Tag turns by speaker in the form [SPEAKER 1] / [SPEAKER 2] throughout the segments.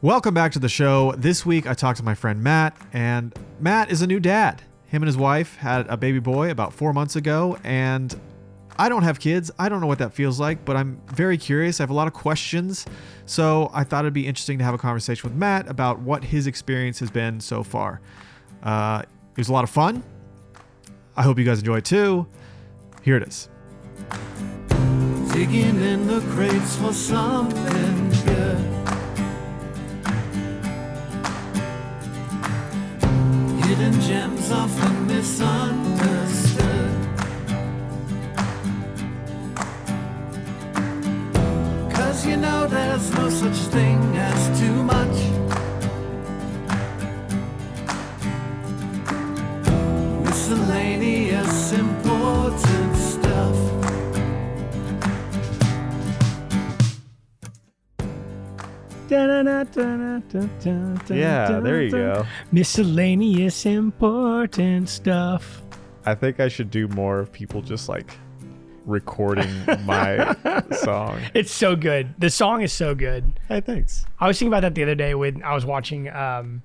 [SPEAKER 1] Welcome back to the show. This week I talked to my friend Matt, and Matt is a new dad. Him and his wife had a baby boy about four months ago, and I don't have kids. I don't know what that feels like, but I'm very curious. I have a lot of questions. So I thought it'd be interesting to have a conversation with Matt about what his experience has been so far. Uh, it was a lot of fun. I hope you guys enjoy it too. Here it is.
[SPEAKER 2] Digging in the crates for something Hidden gems often misunderstood. Cause you know there's no such thing as too much. Miscellaneous important
[SPEAKER 3] Yeah, there you go.
[SPEAKER 4] Miscellaneous important stuff.
[SPEAKER 3] I think I should do more of people just like recording my song.
[SPEAKER 4] It's so good. The song is so good.
[SPEAKER 3] Hey, thanks.
[SPEAKER 4] I was thinking about that the other day when I was watching um,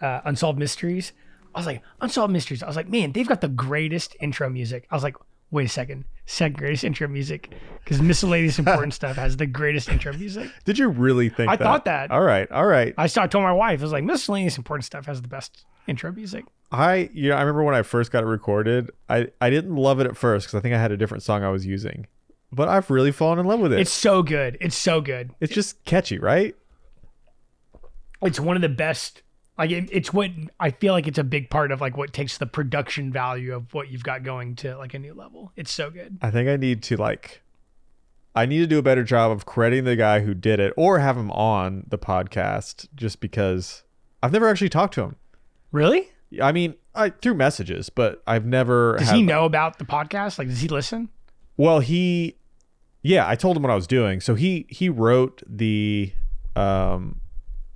[SPEAKER 4] uh, Unsolved Mysteries. I was like, Unsolved Mysteries. I was like, man, they've got the greatest intro music. I was like, wait a second, second greatest intro music because miscellaneous important stuff has the greatest intro music.
[SPEAKER 3] Did you really think
[SPEAKER 4] I
[SPEAKER 3] that?
[SPEAKER 4] thought that.
[SPEAKER 3] All right, all right.
[SPEAKER 4] I saw. I told my wife, I was like, miscellaneous important stuff has the best intro music.
[SPEAKER 3] I yeah, I remember when I first got it recorded. I I didn't love it at first because I think I had a different song I was using, but I've really fallen in love with it.
[SPEAKER 4] It's so good. It's so good.
[SPEAKER 3] it's just catchy, right?
[SPEAKER 4] it's one of the best like it, it's what i feel like it's a big part of like what takes the production value of what you've got going to like a new level. It's so good.
[SPEAKER 3] I think I need to like I need to do a better job of crediting the guy who did it or have him on the podcast just because I've never actually talked to him.
[SPEAKER 4] really?
[SPEAKER 3] I mean, I through messages, but I've never
[SPEAKER 4] does he know about the podcast? Like does he listen?
[SPEAKER 3] Well, he yeah, I told him what I was doing. So he he wrote the um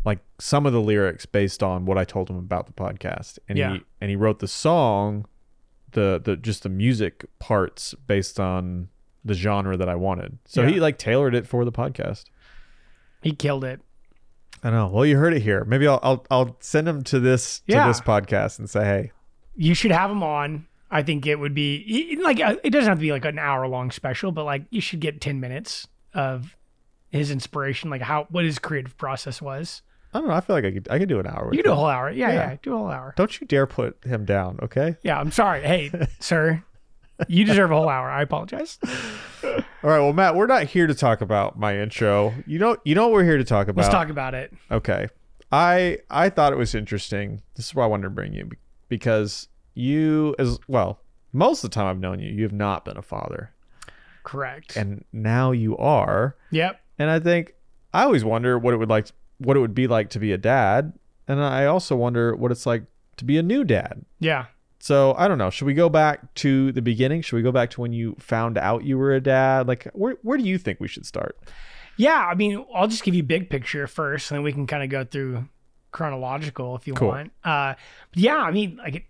[SPEAKER 3] like some of the lyrics based on what I told him about the podcast. And
[SPEAKER 4] Yeah.
[SPEAKER 3] he and he wrote the song the the just the music parts based on the genre that I wanted. So he like tailored it for the podcast.
[SPEAKER 4] he killed it
[SPEAKER 3] I know. Well, you heard it here. Maybe I'll I'll, I'll send him to this to
[SPEAKER 4] Yeah.
[SPEAKER 3] this podcast and say, "Hey,
[SPEAKER 4] you should have him on i think it would be like uh, it doesn't have to be like an hour long special but like you should get 10 minutes of his inspiration like how what his creative process was
[SPEAKER 3] I don't know. I feel like I could I could do an hour with
[SPEAKER 4] you do a whole hour yeah,
[SPEAKER 3] Yeah.
[SPEAKER 4] yeah do a whole hour
[SPEAKER 3] Don't you dare put him down, okay?
[SPEAKER 4] yeah i'm sorry hey sir you deserve a whole hour i apologize
[SPEAKER 3] All right, well, Matt, we're not here to talk about my intro. You know, you know what we're here to talk about.
[SPEAKER 4] let's talk about it
[SPEAKER 3] Okay, I I thought it was interesting. This is why I wanted to bring you be- because you, as well, most of the time I've known you, you have not been a father,
[SPEAKER 4] correct
[SPEAKER 3] and now you are.
[SPEAKER 4] Yep.
[SPEAKER 3] And I think I always wonder what it would like, what it would be like to be a dad, and I also wonder what it's like to be a new dad.
[SPEAKER 4] Yeah.
[SPEAKER 3] So I don't know. Should we go back to the beginning? Should we go back to when you found out you were a dad? Like, where where do you think we should start?
[SPEAKER 4] Yeah. I mean, I'll just give you big picture first, and then we can kind of go through chronological if you
[SPEAKER 3] Cool.
[SPEAKER 4] want. Uh, but yeah, I mean, like,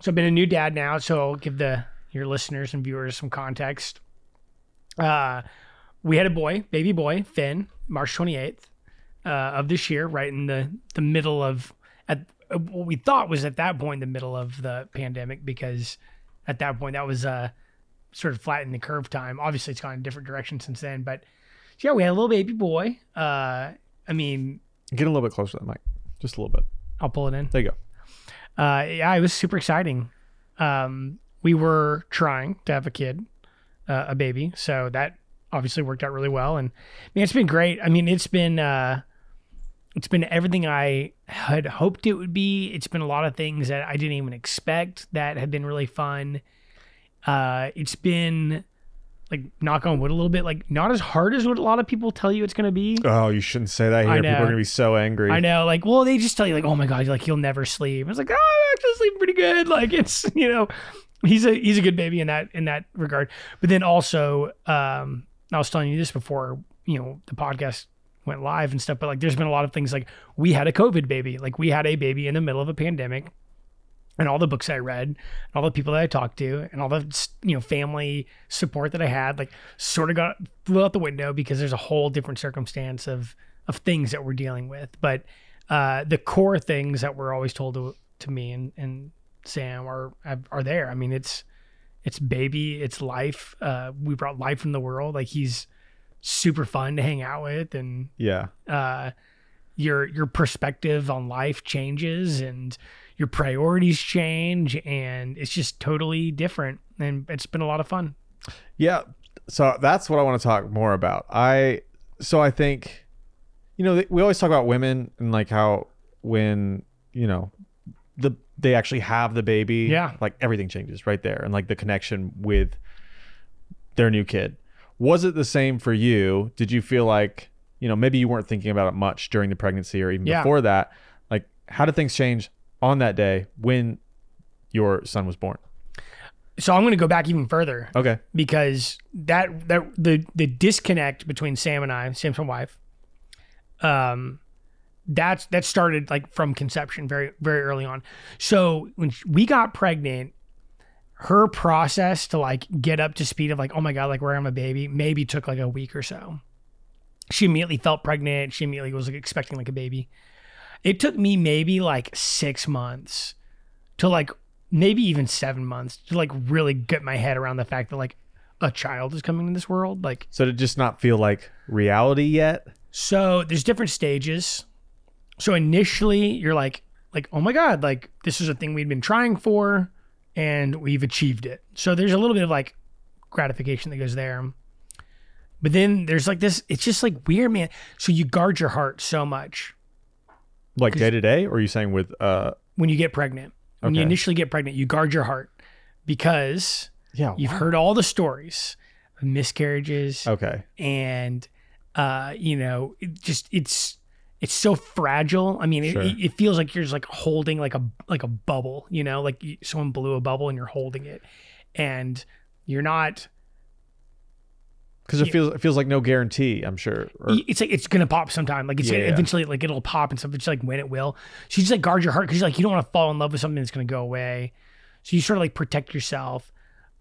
[SPEAKER 4] so I've been a new dad now, so I'll give the your listeners and viewers some context. Uh, we had a boy, baby boy, Finn, March twenty eighth uh, of this year, right in the the middle of at uh, what we thought was at that point the middle of the pandemic because at that point that was uh sort of flattening the curve time. Obviously, it's gone in a different direction since then, but yeah, we had a little baby boy. Uh, I mean,
[SPEAKER 3] Get a little bit closer to the mic, just a little bit.
[SPEAKER 4] I'll pull it in.
[SPEAKER 3] There you go.
[SPEAKER 4] Uh, yeah, it was super exciting. Um, we were trying to have a kid, uh, a baby, so that obviously worked out really well. And man, it's been great. I mean, it's been uh, it's been everything I had hoped it would be. It's been a lot of things that I didn't even expect that have been really fun. Uh, it's been like knock on wood a little bit, like not as hard as what a lot of people tell you it's going to be.
[SPEAKER 3] Oh, you shouldn't say that here. People are gonna be so angry.
[SPEAKER 4] I know, like, well, they just tell you, like, oh my god, like you'll never sleep. It's like, oh, I'm actually sleeping pretty good. Like, it's you know, he's a he's a good baby in that in that regard. But then also, um, I was telling you this before, you know, the podcast went live and stuff. But like, there's been a lot of things like we had a COVID baby, like we had a baby in the middle of a pandemic. And all the books I read, and all the people that I talked to, and all the you know family support that I had, like sort of got flew out the window because there's a whole different circumstance of of things that we're dealing with. But uh, the core things that were always told to, to me and, and Sam are are there. I mean, it's it's baby, it's life. Uh, we brought life in the world. Like he's super fun to hang out with, and
[SPEAKER 3] Yeah.
[SPEAKER 4] uh, your your perspective on life changes, and your priorities change, and it's just totally different. And it's been a lot of fun.
[SPEAKER 3] Yeah. So that's what I want to talk more about. I so I think you know, we always talk about women and like how when, you know, the they actually have the baby,
[SPEAKER 4] Yeah.
[SPEAKER 3] like everything changes right there and like the connection with their new kid. Was it the same for you? Did you feel like, you know, maybe you weren't thinking about it much during the pregnancy or even
[SPEAKER 4] Yeah.
[SPEAKER 3] before that? Like how did things change on that day when your son was born?
[SPEAKER 4] So I'm going to go back even further.
[SPEAKER 3] Okay.
[SPEAKER 4] because that that the the disconnect between Sam and I, Sam's my wife, um, that's that started like from conception very very early on. So when we got pregnant, her process to like get up to speed of like oh my god like we're having a baby maybe took like a week or so. She immediately felt pregnant. She immediately was like expecting like a baby. It took me maybe like six months to like maybe even seven months to like really get my head around the fact that like a child is coming in this world. Like,
[SPEAKER 3] So to just not feel like reality yet?
[SPEAKER 4] so there's different stages. So initially you're like, like, oh my God, like this is a thing we'd been trying for and we've achieved it. So there's a little bit of like gratification that goes there. But then there's like this, it's just like weird, man. So you guard your heart so much
[SPEAKER 3] Like day to day? Or are you saying with uh
[SPEAKER 4] when you get pregnant. When you initially get pregnant, you guard your heart because
[SPEAKER 3] yeah.
[SPEAKER 4] You've heard all the stories of miscarriages
[SPEAKER 3] Okay.
[SPEAKER 4] and uh, you know, it just it's it's so fragile. I mean,
[SPEAKER 3] Sure.
[SPEAKER 4] it, it feels like you're just like holding like a like a bubble, you know, like someone blew a bubble and you're holding it, and you're not.
[SPEAKER 3] Because it feels it feels like no guarantee, I'm sure. Or,
[SPEAKER 4] It's like it's gonna pop sometime. Like it's
[SPEAKER 3] Yeah, yeah.
[SPEAKER 4] eventually like it'll pop and stuff. It's like when it will. So you just like guard your heart because like you don't want to fall in love with something that's gonna go away. So you sort of like protect yourself.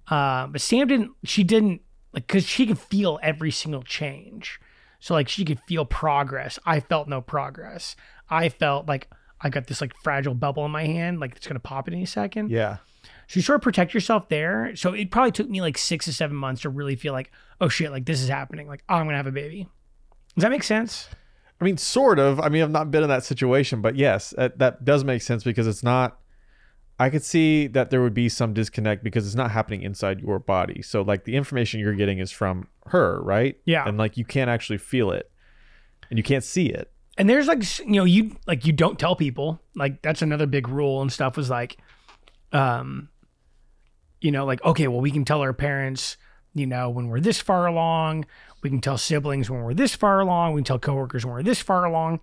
[SPEAKER 4] Uh, but Sam didn't. She didn't like because she could feel every single change. So like she could feel progress. I felt no progress. I felt like I got this like fragile bubble in my hand, like it's gonna pop at any second.
[SPEAKER 3] yeah.
[SPEAKER 4] So you sort of protect yourself there. So it probably took me like six to seven months to really feel like, oh shit, like this is happening. Like oh, I'm gonna have a baby. Does that make sense?
[SPEAKER 3] I mean, sort of. I mean, I've not been in that situation, but yes, that, that does make sense because it's not. I could see that there would be some disconnect because it's not happening inside your body. So, like, the information you're getting is from her, right?
[SPEAKER 4] Yeah.
[SPEAKER 3] And like, you can't actually feel it, and you can't see it.
[SPEAKER 4] and there's like you know you like you don't tell people like that's another big rule and stuff was like um you know like okay well we can tell our parents you know when we're this far along we can tell siblings when we're this far along we can tell coworkers when we're this far along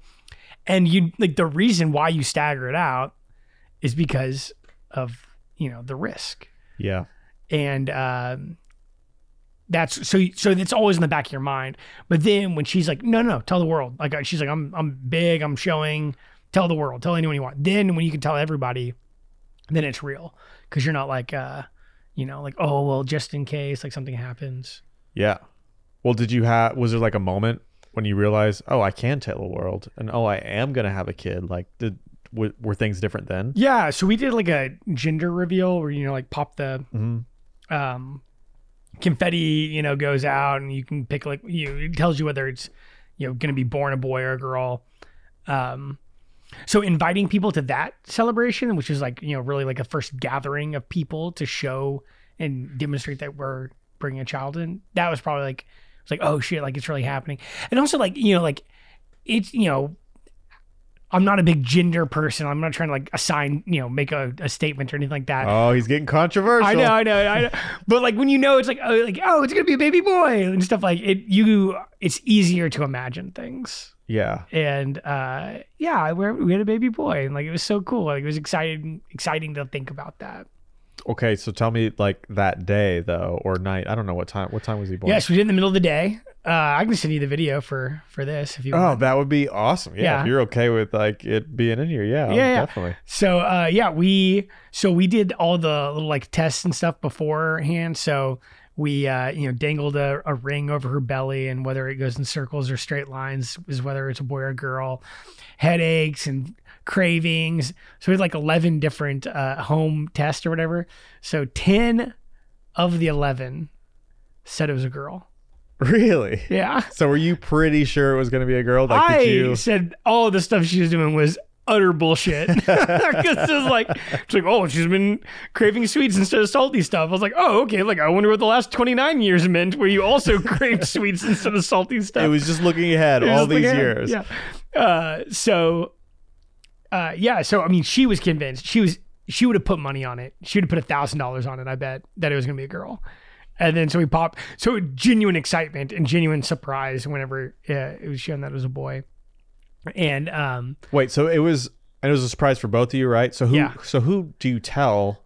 [SPEAKER 4] and you like the reason why you stagger it out is because of you know the risk
[SPEAKER 3] Yeah.
[SPEAKER 4] and um, that's so so it's always in the back of your mind. But then when she's like, no, no, no, tell the world. Like she's like, I'm I'm big, I'm showing. Tell the world, tell anyone you want. Then when you can tell everybody, then it's real because you're not like, uh, you know, like oh well, just in case like something happens.
[SPEAKER 3] Yeah. Well, did you have? Was there like a moment when you realized, oh, I can tell the world, and oh, I am gonna have a kid? Like, did w- were things different then?
[SPEAKER 4] Yeah, so we did like a gender reveal where you know like pop the
[SPEAKER 3] Mhm.
[SPEAKER 4] um confetti, you know, goes out and you can pick like you it tells you whether it's you know going to be born a boy or a girl. Um so inviting people to that celebration, which is like, you know, really like a first gathering of people to show and demonstrate that we're bringing a child in. That was probably like it's like, oh shit, like it's really happening. And also like, you know, like it's, you know, I'm not a big gender person. I'm not trying to like assign, you know, make a, a statement or anything like that.
[SPEAKER 3] Oh, he's getting controversial.
[SPEAKER 4] I know, I know, I know. But like when you know it's like oh, like oh, it's gonna be a baby boy and stuff like it. You, it's easier to imagine things.
[SPEAKER 3] Yeah.
[SPEAKER 4] And uh, yeah, we we had a baby boy, and like it was so cool. Like it was exciting, exciting to think about that.
[SPEAKER 3] Okay, so tell me like that day though, or night. I don't know what time. What time was he born?
[SPEAKER 4] Yes, we did in the middle of the day. Uh, I can send you the video for for this if you
[SPEAKER 3] Oh,
[SPEAKER 4] want.
[SPEAKER 3] that would be awesome. Yeah,
[SPEAKER 4] Yeah.
[SPEAKER 3] if you're okay with like it being in here, yeah,
[SPEAKER 4] Yeah, yeah.
[SPEAKER 3] definitely.
[SPEAKER 4] So uh, yeah, we so we did all the little like tests and stuff beforehand. So we uh, you know dangled a, a ring over her belly, and whether it goes in circles or straight lines is whether it's a boy or a girl. Headaches and cravings. So we had like eleven different uh, home tests or whatever. So ten of the eleven said it was a girl.
[SPEAKER 3] Really?
[SPEAKER 4] Yeah.
[SPEAKER 3] So were you pretty sure it was going to be a girl? Like,
[SPEAKER 4] I
[SPEAKER 3] you?
[SPEAKER 4] said all the stuff she was doing was utter bullshit. Because it was like, it's like, oh, she's been craving sweets instead of salty stuff. I was like, oh, okay. Like, I wonder what the last 29 years meant where you also craved sweets instead of salty stuff.
[SPEAKER 3] It was just looking ahead all these
[SPEAKER 4] yeah,
[SPEAKER 3] years.
[SPEAKER 4] Yeah. Uh, so, uh, yeah. So, I mean, she was convinced. She was, she would have put money on it. She would have put a thousand dollars on it. I bet that it was going to be a girl. And then so we pop, so genuine excitement and genuine surprise whenever uh, it was shown that it was a boy. And um,
[SPEAKER 3] Wait, so it was and it was a surprise for both of you, right? So who
[SPEAKER 4] Yeah.
[SPEAKER 3] so who do you tell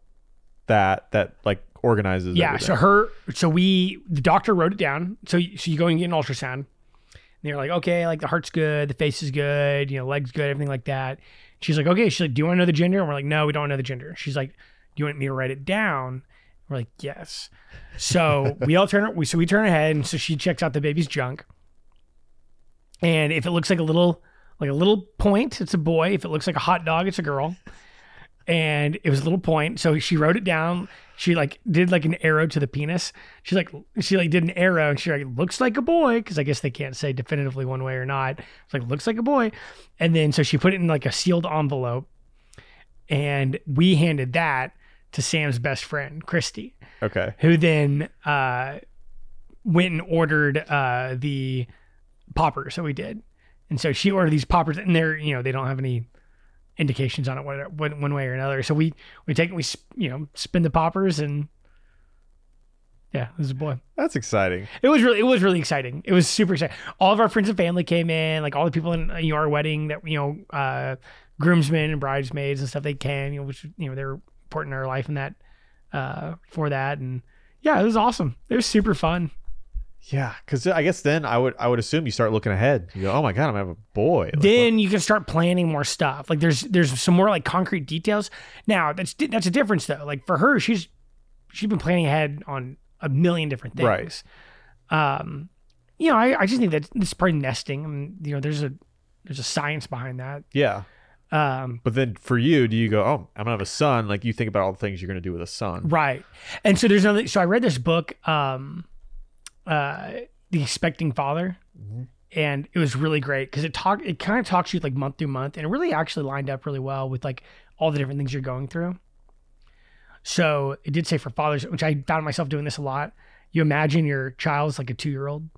[SPEAKER 3] that that like organizes
[SPEAKER 4] yeah,
[SPEAKER 3] everything?
[SPEAKER 4] so her, so we, the doctor wrote it down. So, you- so you go and get an ultrasound. And they're like, okay, like the heart's good, the face is good, you know, legs good, everything like that. She's like, okay. She's like, do you want to know the gender? And we're like, no, we don't know the gender. She's like, do you want me to write it down? We're like, yes. So we all turn, we so we turn ahead, and so she checks out the baby's junk. And if it looks like a little, like a little point, it's a boy. If it looks like a hot dog, it's a girl. And it was a little point, so she wrote it down. She like did like an arrow to the penis. She like she like did an arrow, and she like looks like a boy because I guess they can't say definitively one way or not. It's like looks like a boy, and then so she put it in like a sealed envelope, and we handed that to Sam's best friend, Christy
[SPEAKER 3] okay.
[SPEAKER 4] who then uh, went and ordered uh, the poppers that we did. And so she ordered these poppers, and they're you know they don't have any indications on it one, one, way or another. So we we take it, we you know spin the poppers, and yeah, this is a boy.
[SPEAKER 3] That's exciting.
[SPEAKER 4] It was really it was really exciting. It was super exciting. All of our friends and family came in, like all the people in you know, our wedding that you know uh, groomsmen and bridesmaids and stuff. They came, you know, which you know they were important in our life and that uh, for that. And yeah, it was awesome. It was super fun.
[SPEAKER 3] Yeah, because I guess then I would I would assume you start looking ahead. You go, oh my god, I'm gonna have a boy. Like,
[SPEAKER 4] then you can start planning more stuff. Like there's there's some more like concrete details. Now that's that's a difference though. Like for her, she's she's been planning ahead on a million different things.
[SPEAKER 3] Right.
[SPEAKER 4] Um, you know, I, I just think that this is part of nesting. And you know, there's a there's a science behind that.
[SPEAKER 3] yeah.
[SPEAKER 4] Um,
[SPEAKER 3] But then for you, do you go, oh, I'm gonna have a son? Like you think about all the things you're gonna do with a son.
[SPEAKER 4] right. And so there's another. So I read this book, um, uh, The Expecting Father. And it was really great because it talk it kind of talks you like month through month, and it really actually lined up really well with like all the different things you're going through. So it did say for fathers, which I found myself doing this a lot. You imagine your child's like a two year old,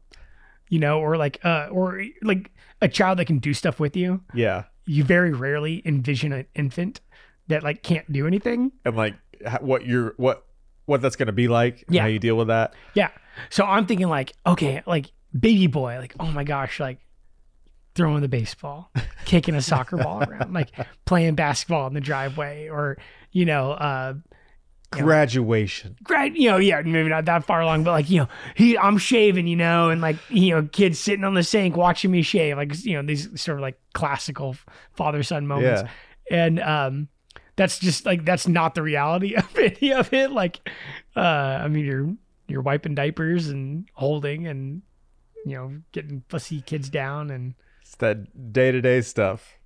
[SPEAKER 4] you know, or like uh or like a child that can do stuff with you.
[SPEAKER 3] Yeah.
[SPEAKER 4] You very rarely envision an infant that like can't do anything.
[SPEAKER 3] And like what you're what what that's gonna be like. and
[SPEAKER 4] Yeah.
[SPEAKER 3] How you deal with that.
[SPEAKER 4] Yeah. So I'm thinking like, okay, like baby boy, like, oh my gosh, like throwing the baseball, kicking a soccer ball around, like playing basketball in the driveway, or you know, uh,
[SPEAKER 3] Graduation.
[SPEAKER 4] grad, you know, yeah, maybe not that far along, but like, you know, he, I'm shaving, you know, and like, you know, kids sitting on the sink watching me shave, like, you know, these sort of like classical father son moments.
[SPEAKER 3] Yeah.
[SPEAKER 4] And, um, that's just like, that's not the reality of any of it. Like, uh, I mean, you're, you're wiping diapers and holding and, you know, getting fussy kids down and,
[SPEAKER 3] It's that day to day stuff.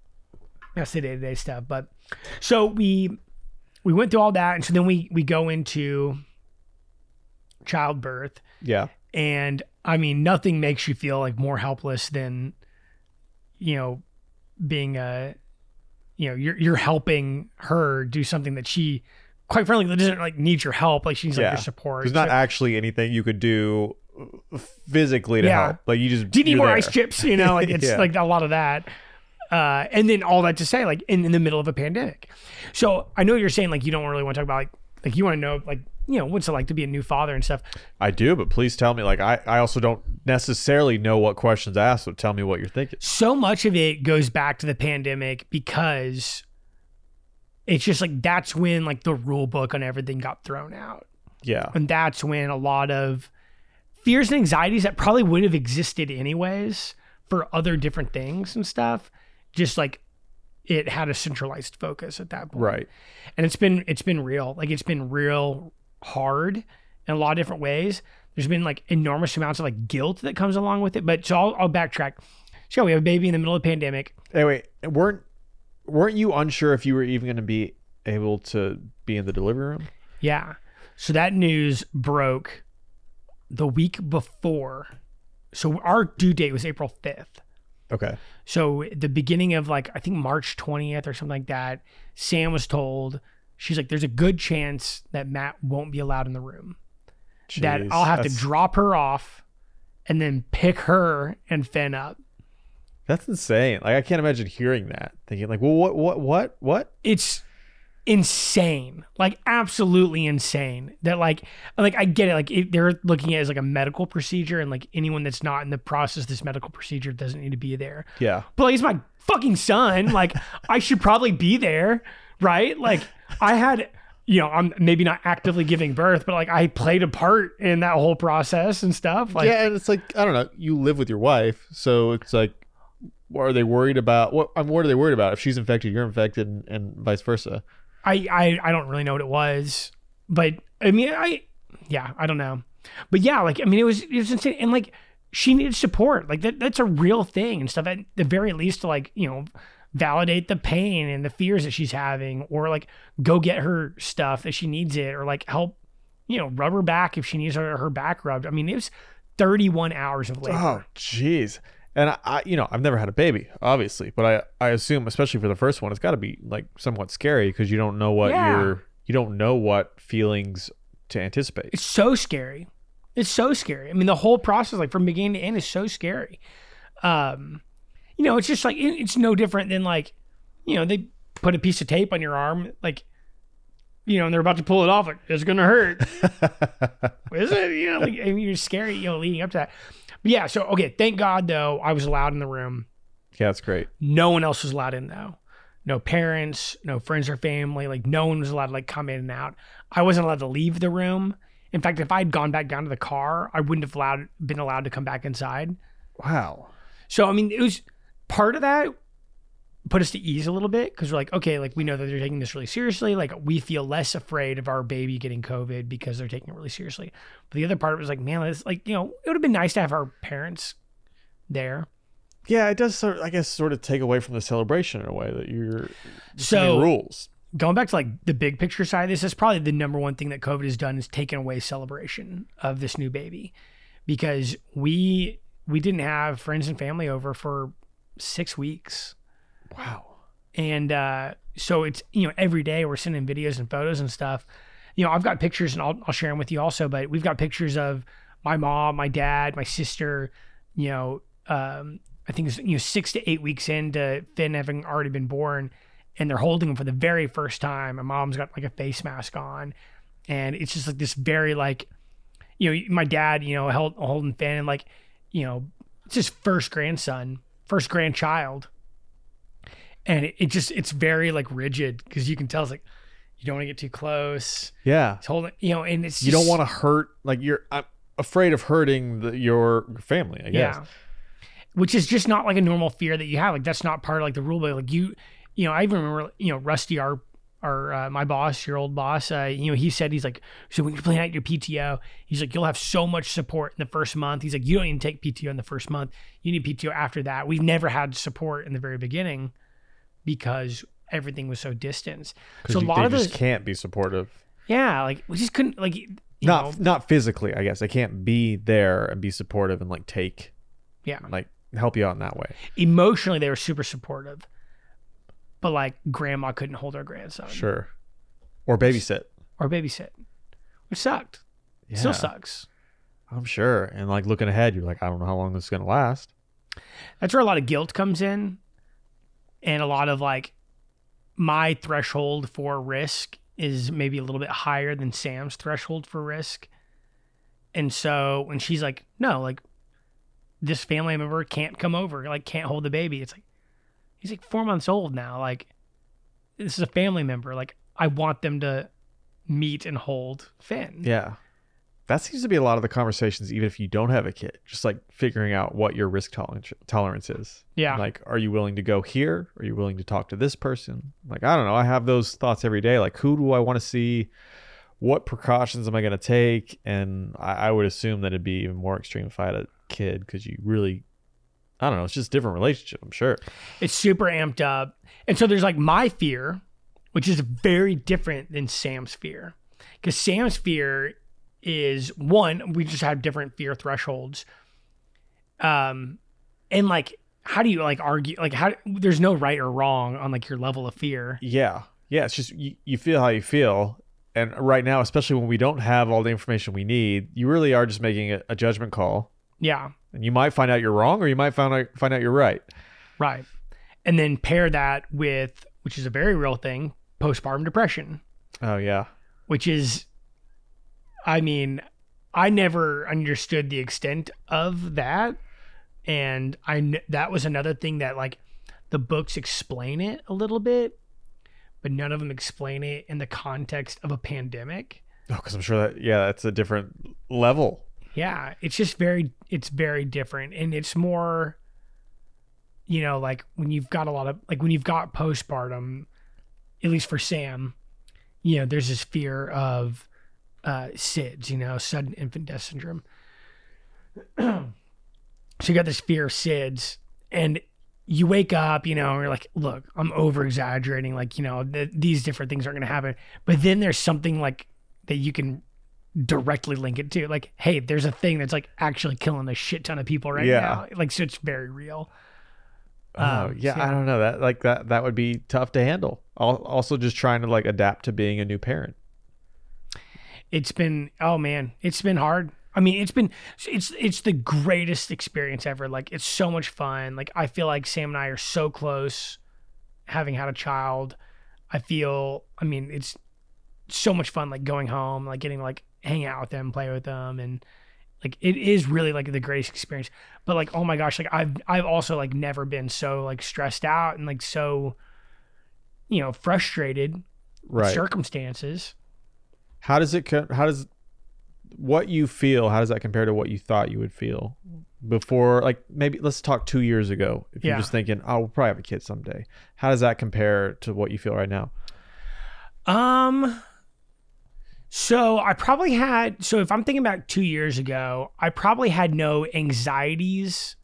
[SPEAKER 4] that's the day to day stuff. But so we we went through all that, and so then we we go into childbirth,
[SPEAKER 3] Yeah.
[SPEAKER 4] and I mean nothing makes you feel like more helpless than you know being a you know you're you're helping her do something that she quite frankly doesn't like need your help like she needs like your support.
[SPEAKER 3] There's not
[SPEAKER 4] So-
[SPEAKER 3] actually anything you could do uh, physically to
[SPEAKER 4] Yeah.
[SPEAKER 3] help. Like you just
[SPEAKER 4] do you need more
[SPEAKER 3] there.
[SPEAKER 4] ice chips? You know, like it's
[SPEAKER 3] Yeah.
[SPEAKER 4] like a lot of that. Uh, and then all that to say, like in, in the middle of a pandemic. So I know you're saying like you don't really want to talk about like like you want to know like you know what's it like to be a new father and stuff.
[SPEAKER 3] I do, but please tell me. Like I, I also don't necessarily know what questions to ask. So tell me what you're thinking.
[SPEAKER 4] So much of it goes back to the pandemic because it's just like that's when like the rule book on everything got thrown out.
[SPEAKER 3] Yeah.
[SPEAKER 4] And that's when a lot of fears and anxieties that probably would have existed anyways for other different things and stuff, just like it had a centralized focus at that point.
[SPEAKER 3] Right.
[SPEAKER 4] And it's been it's been real. Like it's been real hard in a lot of different ways. There's been like enormous amounts of like guilt that comes along with it. But so I'll, I'll backtrack. So we have a baby in the middle of the pandemic.
[SPEAKER 3] Anyway, weren't weren't you unsure if you were even going to be able to be in the delivery room?
[SPEAKER 4] Yeah. So that news broke the week before. So our due date was April 5th.
[SPEAKER 3] Okay.
[SPEAKER 4] So the beginning of like I think March 20th or something like that, Sam was told she's like there's a good chance that Matt won't be allowed in the room. that I'll have to drop her off and then pick her and Finn up.
[SPEAKER 3] That's insane. Like I can't imagine hearing that, thinking like, well, what, what, what, what?
[SPEAKER 4] It's insane. Like absolutely insane. That like like I get it like it, they're looking at it as like a medical procedure and like anyone that's not in the process this medical procedure doesn't need to be there.
[SPEAKER 3] Yeah.
[SPEAKER 4] but like, he's my fucking son. Like I should probably be there, right? Like I had, you know, I'm maybe not actively giving birth, but like I played a part in that whole process and stuff. Like,
[SPEAKER 3] yeah, and it's like I don't know. You live with your wife, so it's like, what are they worried about? What I'm what are they worried about? If she's infected, you're infected, and, and vice versa.
[SPEAKER 4] I, I I don't really know what it was, but I mean, I yeah, I don't know, but yeah, like I mean, it was it was insane, and like she needed support, like that that's a real thing and stuff. At the very least, to like you know validate the pain and the fears that she's having, or like go get her stuff if she needs it, or like help you know rub her back if she needs her, her back rubbed. I mean, it was 31 hours of labor.
[SPEAKER 3] Oh, jeez. And I, I, you know, I've never had a baby, obviously, but I, I assume, especially for the first one, it's got to be like somewhat scary because you don't know what
[SPEAKER 4] Yeah.
[SPEAKER 3] you're, you don't know what feelings to anticipate.
[SPEAKER 4] It's so scary. It's so scary. I mean, the whole process, like from beginning to end, is so scary. Um, you know, it's just like it- it's no different than like, you know, they put a piece of tape on your arm, like, you know, and they're about to pull it off, like it's gonna hurt. Is it? You know, like I mean, you're scary, you know, leading up to that. But yeah, so okay, thank God though, I was allowed in the room.
[SPEAKER 3] yeah, that's great.
[SPEAKER 4] No one else was allowed in though. No parents, no friends or family. Like no one was allowed to like come in and out. I wasn't allowed to leave the room. In fact, if I'd gone back down to the car, I wouldn't have allowed been allowed to come back inside.
[SPEAKER 3] Wow.
[SPEAKER 4] So I mean, it was part of that put us to ease a little bit because we're like, okay, like we know that they're taking this really seriously. Like we feel less afraid of our baby getting COVID because they're taking it really seriously. But the other part was like, man, it's like you know, it would have been nice to have our parents there.
[SPEAKER 3] Yeah, it does. Sort, I guess, sort of take away from the celebration in a way that you're
[SPEAKER 4] So-
[SPEAKER 3] rules.
[SPEAKER 4] going back to like the big picture side of this, is probably the number one thing that COVID has done is taken away celebration of this new baby, because we we didn't have friends and family over for six weeks,
[SPEAKER 3] Wow.
[SPEAKER 4] and uh, so it's you know every day we're sending videos and photos and stuff. You know, I've got pictures and I'll I'll share them with you also, but we've got pictures of my mom, my dad, my sister. You know, um, I think it's you know six to eight weeks into Finn having already been born, and they're holding him for the very first time. My mom's got like a face mask on, and it's just like this very like, you know, my dad, you know, held holding Finn, and like, you know, it's his first grandson, first grandchild, and it, it just it's very like rigid because you can tell it's like you don't want to get too close.
[SPEAKER 3] Yeah.
[SPEAKER 4] It's holding, you know, and it's
[SPEAKER 3] You don't want to hurt. Like you're. I'm afraid of hurting the, your family. I guess.
[SPEAKER 4] Yeah. Which is just not like a normal fear that you have. Like that's not part of like the rule book. Like you, you know, I even remember, you know, Rusty, our, our, uh, my boss, your old boss, uh, you know, he said, he's like, so when you're planning out your PTO, he's like, you'll have so much support in the first month. He's like, you don't even take PTO in the first month. You need PTO after that. We've never had support in the very beginning because everything was so distant. So a lot
[SPEAKER 3] they
[SPEAKER 4] of
[SPEAKER 3] just
[SPEAKER 4] those,
[SPEAKER 3] can't be supportive.
[SPEAKER 4] yeah, like we just couldn't like, you
[SPEAKER 3] not
[SPEAKER 4] know,
[SPEAKER 3] not physically. I guess they can't be there and be supportive and like take
[SPEAKER 4] yeah.
[SPEAKER 3] like help you out in that way.
[SPEAKER 4] emotionally they were super supportive but like grandma couldn't hold her grandson
[SPEAKER 3] Sure. Or babysit.
[SPEAKER 4] or babysit which sucked
[SPEAKER 3] Yeah.
[SPEAKER 4] still sucks
[SPEAKER 3] I'm sure. And like looking ahead, you're like, I don't know how long this is gonna last.
[SPEAKER 4] that's where a lot of guilt comes in and a lot of like my threshold for risk is maybe a little bit higher than sam's threshold for risk and so when she's like no like this family member can't come over like can't hold the baby it's like he's like four months old now like this is a family member like i want them to meet and hold finn
[SPEAKER 3] Yeah. That seems to be a lot of the conversations, even if you don't have a kid, just like figuring out what your risk tolerance tolerance is.
[SPEAKER 4] yeah
[SPEAKER 3] Like, are you willing to go here? Are you willing to talk to this person? Like, I don't know. I have those thoughts every day. Like, who do I want to see? what precautions am I going to take? And I, I would assume that it'd be even more extreme if I had a kid because you really, I don't know, it's just a different relationship. I'm sure.
[SPEAKER 4] It's super amped up. And so there's like my fear, which is very different than Sam's fear. Because Sam's fear is one, we just have different fear thresholds. Um, and like, how do you like argue? Like, how there's no right or wrong on like your level of fear.
[SPEAKER 3] Yeah. Yeah. It's just you, you feel how you feel. And right now, especially when we don't have all the information we need, you really are just making a, a judgment call.
[SPEAKER 4] Yeah,
[SPEAKER 3] And you might find out you're wrong or you might find out, find out you're right.
[SPEAKER 4] right. And then pair that with, which is a very real thing, postpartum depression.
[SPEAKER 3] Oh, yeah.
[SPEAKER 4] which is i mean i never understood the extent of that. And i kn- that was another thing that like the books explain it a little bit but none of them explain it in the context of a pandemic.
[SPEAKER 3] Oh, because I'm sure that, yeah, that's a different level.
[SPEAKER 4] yeah it's just very it's very different. And it's more you know like when you've got a lot of like when you've got postpartum at least for sam you know there's this fear of uh sids you know sudden infant death syndrome so you got this fear of sids and you wake up you know and you're like look i'm over exaggerating like you know th- these different things aren't going to happen but then there's something like that you can directly link it to like hey there's a thing that's like actually killing a shit ton of people right
[SPEAKER 3] Yeah.
[SPEAKER 4] now like so it's very real
[SPEAKER 3] Oh,
[SPEAKER 4] Um,
[SPEAKER 3] yeah,
[SPEAKER 4] so-
[SPEAKER 3] I don't know that like that that would be tough to handle. Also, just trying to like adapt to being a new parent.
[SPEAKER 4] It's been oh man it's been hard. I mean it's been it's it's the greatest experience ever. Like it's so much fun. Like i feel like sam and i are so close having had a child. I feel i mean it's so much fun like going home like getting like hang out with them play with them and like it is really like the greatest experience. But like oh my gosh like i've i've also like never been so like stressed out and like so you know frustrated with
[SPEAKER 3] Right.
[SPEAKER 4] circumstances
[SPEAKER 3] How does it? How does what you feel? How does that compare to what you thought you would feel before? Like maybe let's talk two years ago. If you're just thinking, oh, we'll probably have a kid someday. How does that compare to what you feel right now?
[SPEAKER 4] Um so I probably had so if I'm thinking back 2 years ago, I probably had no anxieties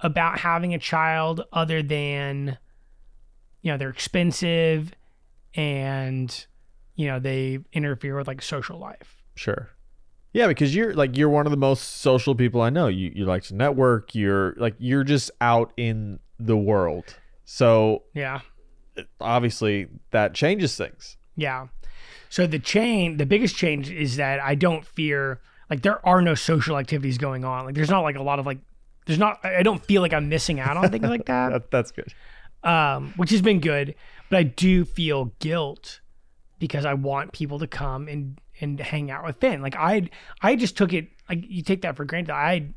[SPEAKER 4] about having a child other than you know, they're expensive and you know, they interfere with like social life.
[SPEAKER 3] Sure. Yeah, because you're like you're one of the most social people I know. You you like to network. You're like you're just out in the world. So
[SPEAKER 4] Yeah.
[SPEAKER 3] obviously that changes things.
[SPEAKER 4] Yeah. So the chain, the biggest change is that I don't fear like there are no social activities going on. Like there's not like a lot of like there's not I don't feel like I'm missing out on things like that.
[SPEAKER 3] That, that's good.
[SPEAKER 4] um, which has been good. But I do feel guilt because I want people to come and and hang out with Finn. Like I I just took it like you take that for granted. I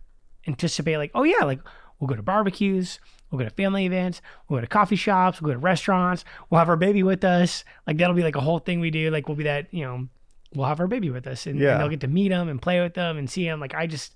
[SPEAKER 4] anticipate like oh yeah like we'll go to barbecues, we'll go to family events, we'll go to coffee shops, we'll go to restaurants, we'll have our baby with us. Like that'll be like a whole thing we do. Like we'll be that you know we'll have our baby with us and,
[SPEAKER 3] Yeah.
[SPEAKER 4] and they'll get to meet them and play with them and see them. Like I just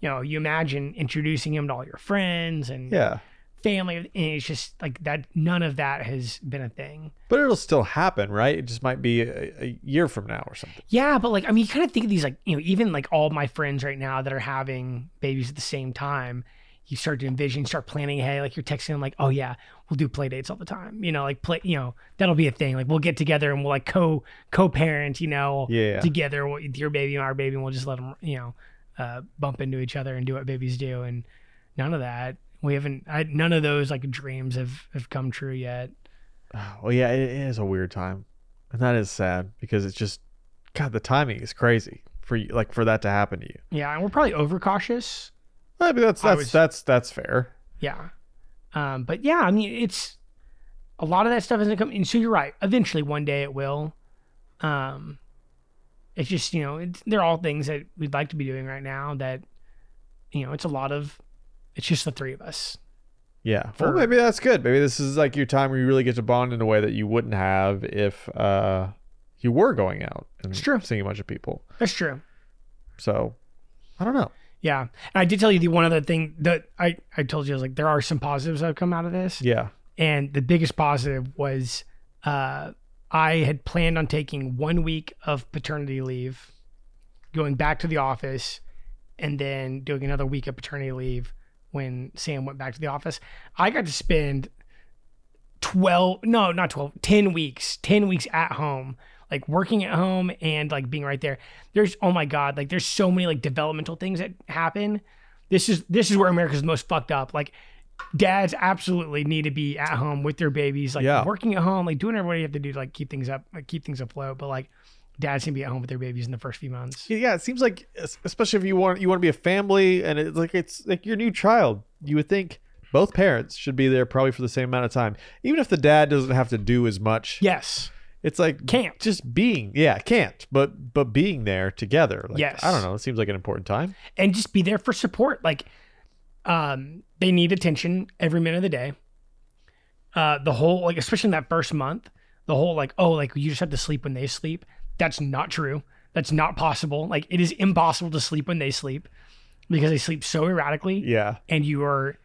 [SPEAKER 4] you know you imagine introducing him to all your friends and
[SPEAKER 3] Yeah.
[SPEAKER 4] Family and it's just like that none of that has been a thing
[SPEAKER 3] But it'll still happen, right? It just might be a, a year from now or something.
[SPEAKER 4] yeah but like i mean you kind of think of these like you know even like all my friends right now that are having babies at the same time you start to envision start planning ahead like you're texting them like oh yeah we'll do play dates all the time you know like play you know that'll be a thing like we'll get together and we'll like co co-parent you know
[SPEAKER 3] Yeah.
[SPEAKER 4] together with your baby and our baby and we'll just let them you know uh, bump into each other and do what babies do and none of that we haven't I, none of those like dreams have have come true yet
[SPEAKER 3] Well, yeah, it is a weird time, and that is sad because it's just, God, the timing is crazy for you, like for that to happen to you.
[SPEAKER 4] Yeah, and we're probably overcautious.
[SPEAKER 3] I mean, that's
[SPEAKER 4] I
[SPEAKER 3] that's
[SPEAKER 4] was-
[SPEAKER 3] that's that's fair.
[SPEAKER 4] Yeah. Um, but yeah, I mean, it's a lot of that stuff isn't coming. So you're right. Eventually, one day it will. Um, it's just you know, it's, they're all things that we'd like to be doing right now. That you know, it's a lot of. It's just the three of us.
[SPEAKER 3] Yeah.
[SPEAKER 4] For-
[SPEAKER 3] well, maybe that's good. Maybe this is like your time where you really get to bond in a way that you wouldn't have if uh you were going out and
[SPEAKER 4] It's true.
[SPEAKER 3] seeing a bunch of people.
[SPEAKER 4] That's true.
[SPEAKER 3] So, I don't know.
[SPEAKER 4] Yeah, and I did tell you the one other thing that I I told you I was like there are some positives that have come out of this.
[SPEAKER 3] Yeah.
[SPEAKER 4] and the biggest positive was uh I had planned on taking one week of paternity leave, going back to the office, and then doing another week of paternity leave when Sam went back to the office. I got to spend 12, no, not 12, 10 weeks, 10 weeks at home, like working at home and like being right there. There's, oh my God, like there's so many like developmental things that happen. This is, this is where America's most fucked up. Like, dads absolutely need to be at home with their babies, like
[SPEAKER 3] Yeah.
[SPEAKER 4] working at home, like doing whatever you have to do to like keep things up, like keep things afloat. But like dads can be at home with their babies in the first few months.
[SPEAKER 3] Yeah, it seems like especially if you want you want to be a family and it's like it's like your new child. You would think both parents should be there probably for the same amount of time. Even if the dad doesn't have to do as much.
[SPEAKER 4] Yes.
[SPEAKER 3] It's like
[SPEAKER 4] Can't.
[SPEAKER 3] just being. Yeah, can't. But but being there together. Like,
[SPEAKER 4] Yes.
[SPEAKER 3] I don't know. It seems like an important time.
[SPEAKER 4] and just be there for support. Like, um, they need attention every minute of the day. Uh, the whole like, especially in that first month, the whole like, oh, like you just have to sleep when they sleep. That's not true. That's not possible. Like, it is impossible to sleep when they sleep because they sleep so erratically,
[SPEAKER 3] Yeah.
[SPEAKER 4] and you are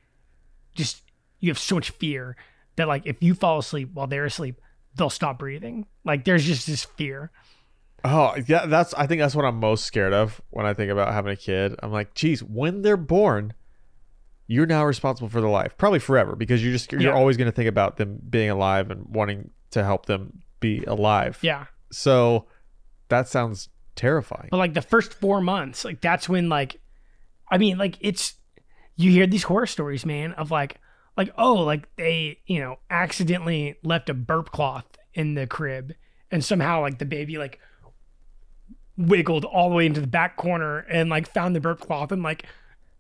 [SPEAKER 4] just you have so much fear that like if you fall asleep while they're asleep, they'll stop breathing. Like, there's just this fear.
[SPEAKER 3] Oh, yeah, that's I think that's what I'm most scared of when I think about having a kid. I'm like, geez, when they're born, you're now responsible for their life, probably forever, because you're just you're
[SPEAKER 4] Yeah.
[SPEAKER 3] always going to think about them being alive and wanting to help them be alive.
[SPEAKER 4] Yeah.
[SPEAKER 3] So that sounds terrifying.
[SPEAKER 4] But like the first four months, like that's when like, I mean, like it's you hear these horror stories, man, of like, like oh, like they you know accidentally left a burp cloth in the crib, and somehow like the baby like wiggled all the way into the back corner and like found the burp cloth and like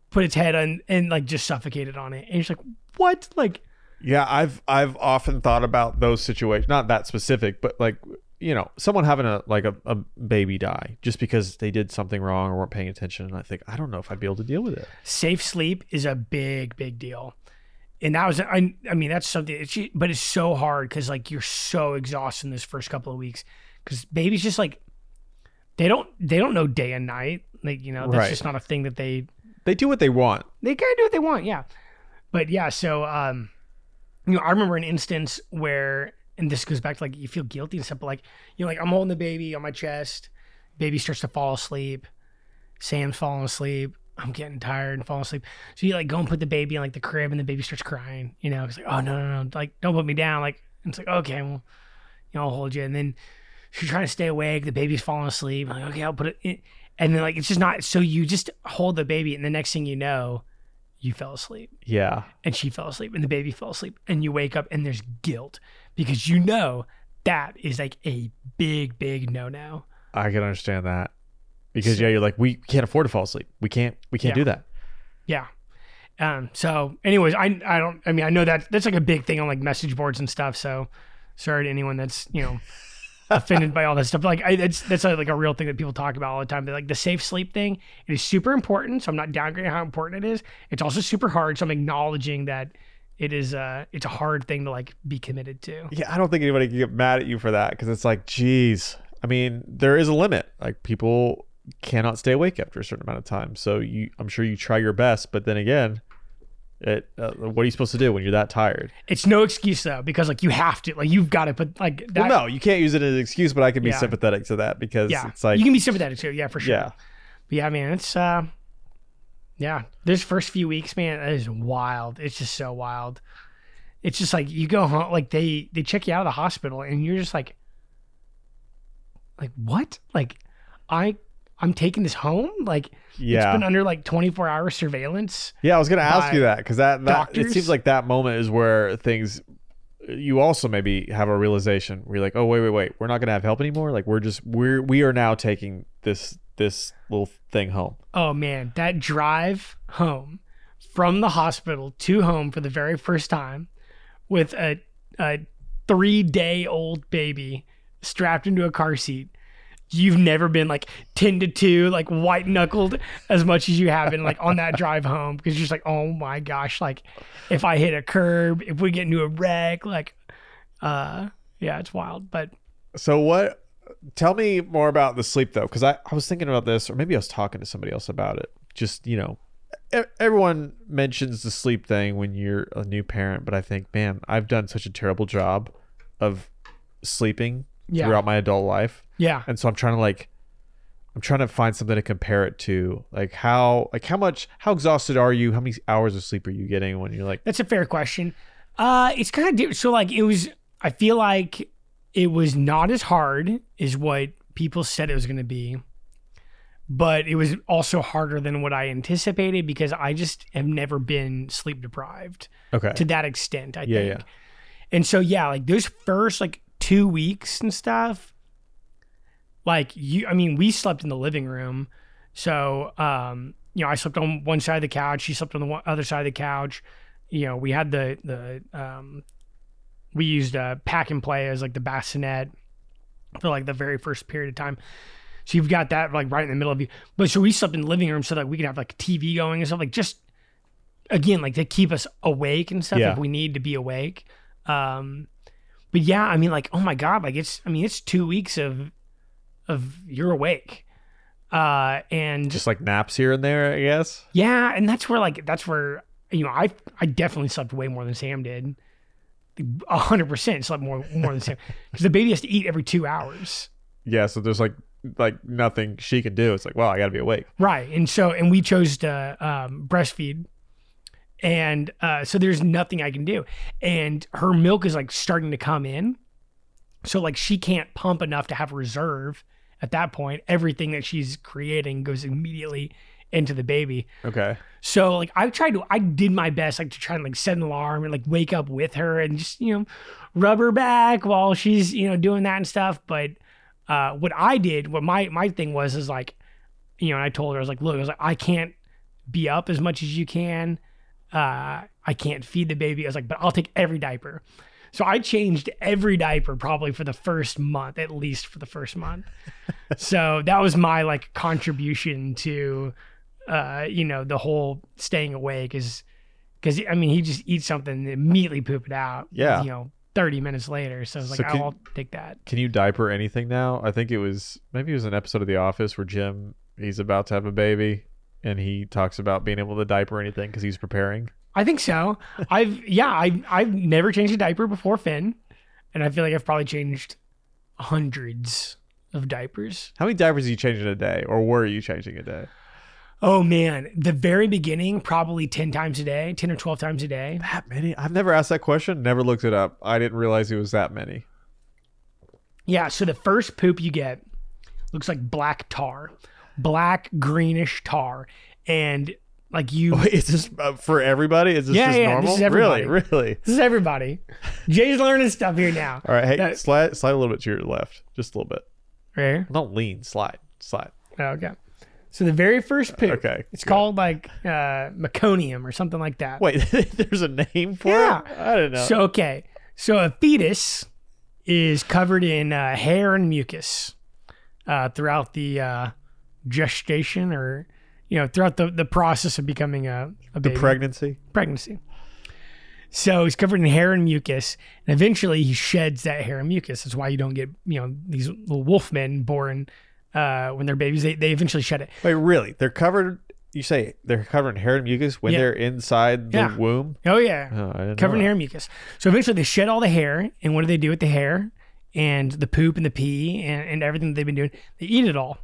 [SPEAKER 4] put its head on and like just suffocated on it, and it's like what like.
[SPEAKER 3] Yeah, I've I've often thought about those situations, not that specific, but like you know, someone having a like a, a baby die just because they did something wrong or weren't paying attention, and I think I don't know if I'd be able to deal with it.
[SPEAKER 4] safe sleep is a big big deal and that was i, I mean that's something it's, but it's so hard because like you're so exhausted in this first couple of weeks because babies just like they don't they don't know day and night like you know that's
[SPEAKER 3] Right.
[SPEAKER 4] just not a thing that they
[SPEAKER 3] They do what they want.
[SPEAKER 4] they kind of do what they want yeah but yeah so um you know i remember an instance where and this goes back to like you feel guilty and stuff but like you know like i'm holding the baby on my chest. Baby starts to fall asleep. Sam's falling asleep. I'm getting tired and falling asleep. So you like go and put the baby in like the crib and the baby starts crying you know? It's like oh no no no like don't put me down. Like it's like okay well you know i'll hold you. And then she's trying to stay awake. The baby's falling asleep. I'm like okay i'll put it in. And then like it's just not so you just hold the baby and the next thing you know you fell asleep
[SPEAKER 3] Yeah.
[SPEAKER 4] and she fell asleep and the baby fell asleep and you wake up and there's guilt because you know that is like a big big no no
[SPEAKER 3] I can understand that. Because yeah, you're like, we can't afford to fall asleep. We can't we can't
[SPEAKER 4] Yeah.
[SPEAKER 3] do that.
[SPEAKER 4] yeah um so anyways i i don't i mean i know that that's like a big thing on like message boards and stuff so sorry to anyone that's you know offended by all that stuff like I, that's that's like a real thing that people talk about all the time but like the safe sleep thing it is super important so i'm not downgrading how important it is it's also super hard so i'm acknowledging that it is uh it's a hard thing to like be committed to
[SPEAKER 3] Yeah, I don't think anybody can get mad at you for that because it's like, geez. I mean, there is a limit. Like people cannot stay awake after a certain amount of time. So you, I'm sure you try your best, but then again, it. Uh, what are you supposed to do when you're that tired?
[SPEAKER 4] It's no excuse though, because like you have to, like you've got to put like that.
[SPEAKER 3] well, no, you can't use it as an excuse, but I can be
[SPEAKER 4] Yeah.
[SPEAKER 3] sympathetic to that because
[SPEAKER 4] yeah,
[SPEAKER 3] it's like,
[SPEAKER 4] you can be sympathetic too, yeah, for sure.
[SPEAKER 3] yeah,
[SPEAKER 4] But yeah, man, it's uh, yeah, this first few weeks, man, that is wild. It's just so wild. It's just like you go home, like they they check you out of the hospital, and you're just like, like what? Like, I I'm taking this home. Like,
[SPEAKER 3] yeah.
[SPEAKER 4] it's been under like 24 hour surveillance.
[SPEAKER 3] Yeah, I was gonna ask you that because that, that it seems like that moment is where things. You also maybe have a realization where you're like, oh wait, wait, wait, we're not gonna have help anymore. Like we're just we're we are now taking this this little thing home.
[SPEAKER 4] Oh man, that drive home from the hospital to home for the very first time with a, a three day old baby strapped into a car seat. You've never been like 10 to 2, like white knuckled as much as you have been like on that drive home because you're just like, oh my gosh, like if I hit a curb, if we get into a wreck, like, uh, yeah, it's wild. But
[SPEAKER 3] So what? Tell me more about the sleep though, because I I was thinking about this, or maybe I was talking to somebody else about it. Just you know, everyone mentions the sleep thing when you're a new parent, but I think, man, I've done such a terrible job of sleeping
[SPEAKER 4] Yeah.
[SPEAKER 3] throughout my adult life.
[SPEAKER 4] Yeah.
[SPEAKER 3] And so I'm trying to like I'm trying to find something to compare it to. Like how like how much how exhausted are you? How many hours of sleep are you getting when you're like
[SPEAKER 4] That's a fair question. Uh, it's kind of different. So like it was. I feel like it was not as hard as what people said it was going to be, but it was also harder than what I anticipated because I just have never been sleep deprived
[SPEAKER 3] Okay.
[SPEAKER 4] to that extent. I
[SPEAKER 3] Yeah,
[SPEAKER 4] think.
[SPEAKER 3] yeah.
[SPEAKER 4] And so yeah, like those first like two weeks and stuff, like you, I mean, we slept in the living room, so um, you know, I slept on one side of the couch, she slept on the one, other side of the couch. You know, we had the the um, we used uh, pack and play as like the bassinet for like the very first period of time. So you've got that like right in the middle of you. But so we slept in the living room so that we could have like TV going and stuff like just again like to keep us awake and stuff
[SPEAKER 3] Yeah.
[SPEAKER 4] if we need to be awake. Um, but yeah, I mean like oh my god, like it's I mean it's two weeks of of you're awake. Uh, and
[SPEAKER 3] Just like naps here and there, I guess.
[SPEAKER 4] yeah, and that's where like that's where you know I I definitely slept way more than Sam did. A hundred percent slept more more than Sam because the baby has to eat every two hours.
[SPEAKER 3] Yeah, so there's like like nothing she can do. It's like, well, I gotta be awake.
[SPEAKER 4] Right. And so, and we chose to um, breastfeed. And uh, so there's nothing I can do. And her milk is like starting to come in. So, like, she can't pump enough to have reserve at that point. Everything that she's creating goes immediately into the baby.
[SPEAKER 3] Okay.
[SPEAKER 4] So, like, I tried to, I did my best, like, to try and like set an alarm and like wake up with her and just, you know, rub her back while she's, you know, doing that and stuff. But uh, what I did, what my my thing was, is like, you know, and I told her, I was like, look, I was like, I can't be up as much as you can. Uh, I can't feed the baby. I was like, but I'll take every diaper. So I changed every diaper probably for the first month, at least for the first month. so that was my like contribution to, uh, you know, the whole staying awake is because I mean he just eats something and immediately poop it out.
[SPEAKER 3] Yeah.
[SPEAKER 4] You know, thirty minutes later. So I was like,
[SPEAKER 3] can-
[SPEAKER 4] I'll take that.
[SPEAKER 3] Can you diaper anything now? I think it was maybe it was an episode of The Office where Jim he's about to have a baby and he talks about being able to diaper anything because he's preparing.
[SPEAKER 4] I think so. I've yeah, I I've never changed a diaper before Finn, and I feel like I've probably changed hundreds of diapers.
[SPEAKER 3] How many diapers are you changing a day, or were you changing a day?
[SPEAKER 4] Oh man, the very beginning, probably ten times a day, ten or twelve times a day.
[SPEAKER 3] That many? I've never asked that question. Never looked it up. I didn't realize it was that many.
[SPEAKER 4] Yeah. So the first poop you get looks like black tar, black greenish tar, and like you.
[SPEAKER 3] Is this uh, for everybody? Is this
[SPEAKER 4] Yeah,
[SPEAKER 3] just
[SPEAKER 4] yeah, this
[SPEAKER 3] normal?
[SPEAKER 4] is everybody.
[SPEAKER 3] really, really.
[SPEAKER 4] This is everybody. Jay's learning stuff here now.
[SPEAKER 3] All right, hey,
[SPEAKER 4] That-
[SPEAKER 3] slide slide a little bit to your left, just a little bit.
[SPEAKER 4] Right here.
[SPEAKER 3] Don't lean, slide, slide.
[SPEAKER 4] Okay. So the very first poop.
[SPEAKER 3] Okay,
[SPEAKER 4] It's
[SPEAKER 3] good.
[SPEAKER 4] called like uh, meconium or something like that.
[SPEAKER 3] Wait, there's a name for it?
[SPEAKER 4] Yeah.
[SPEAKER 3] it? I don't know.
[SPEAKER 4] So okay, so a fetus is covered in uh, hair and mucus uh, throughout the uh, gestation, or you know, throughout the, the process of becoming a, a
[SPEAKER 3] the
[SPEAKER 4] baby,
[SPEAKER 3] pregnancy.
[SPEAKER 4] pregnancy. So he's covered in hair and mucus, and eventually he sheds that hair and mucus. That's why you don't get you know these little wolf men born uh, when they're babies. They they eventually shed it.
[SPEAKER 3] Wait, really? They're covered. You say they're covered in hair and mucus when
[SPEAKER 4] Yeah.
[SPEAKER 3] they're inside the
[SPEAKER 4] Yeah.
[SPEAKER 3] womb?
[SPEAKER 4] Oh yeah.
[SPEAKER 3] Oh,
[SPEAKER 4] in hair and mucus. So eventually they shed all the hair, and what do they do with the hair and the poop and the pee and, and everything that they've been doing? They eat it all.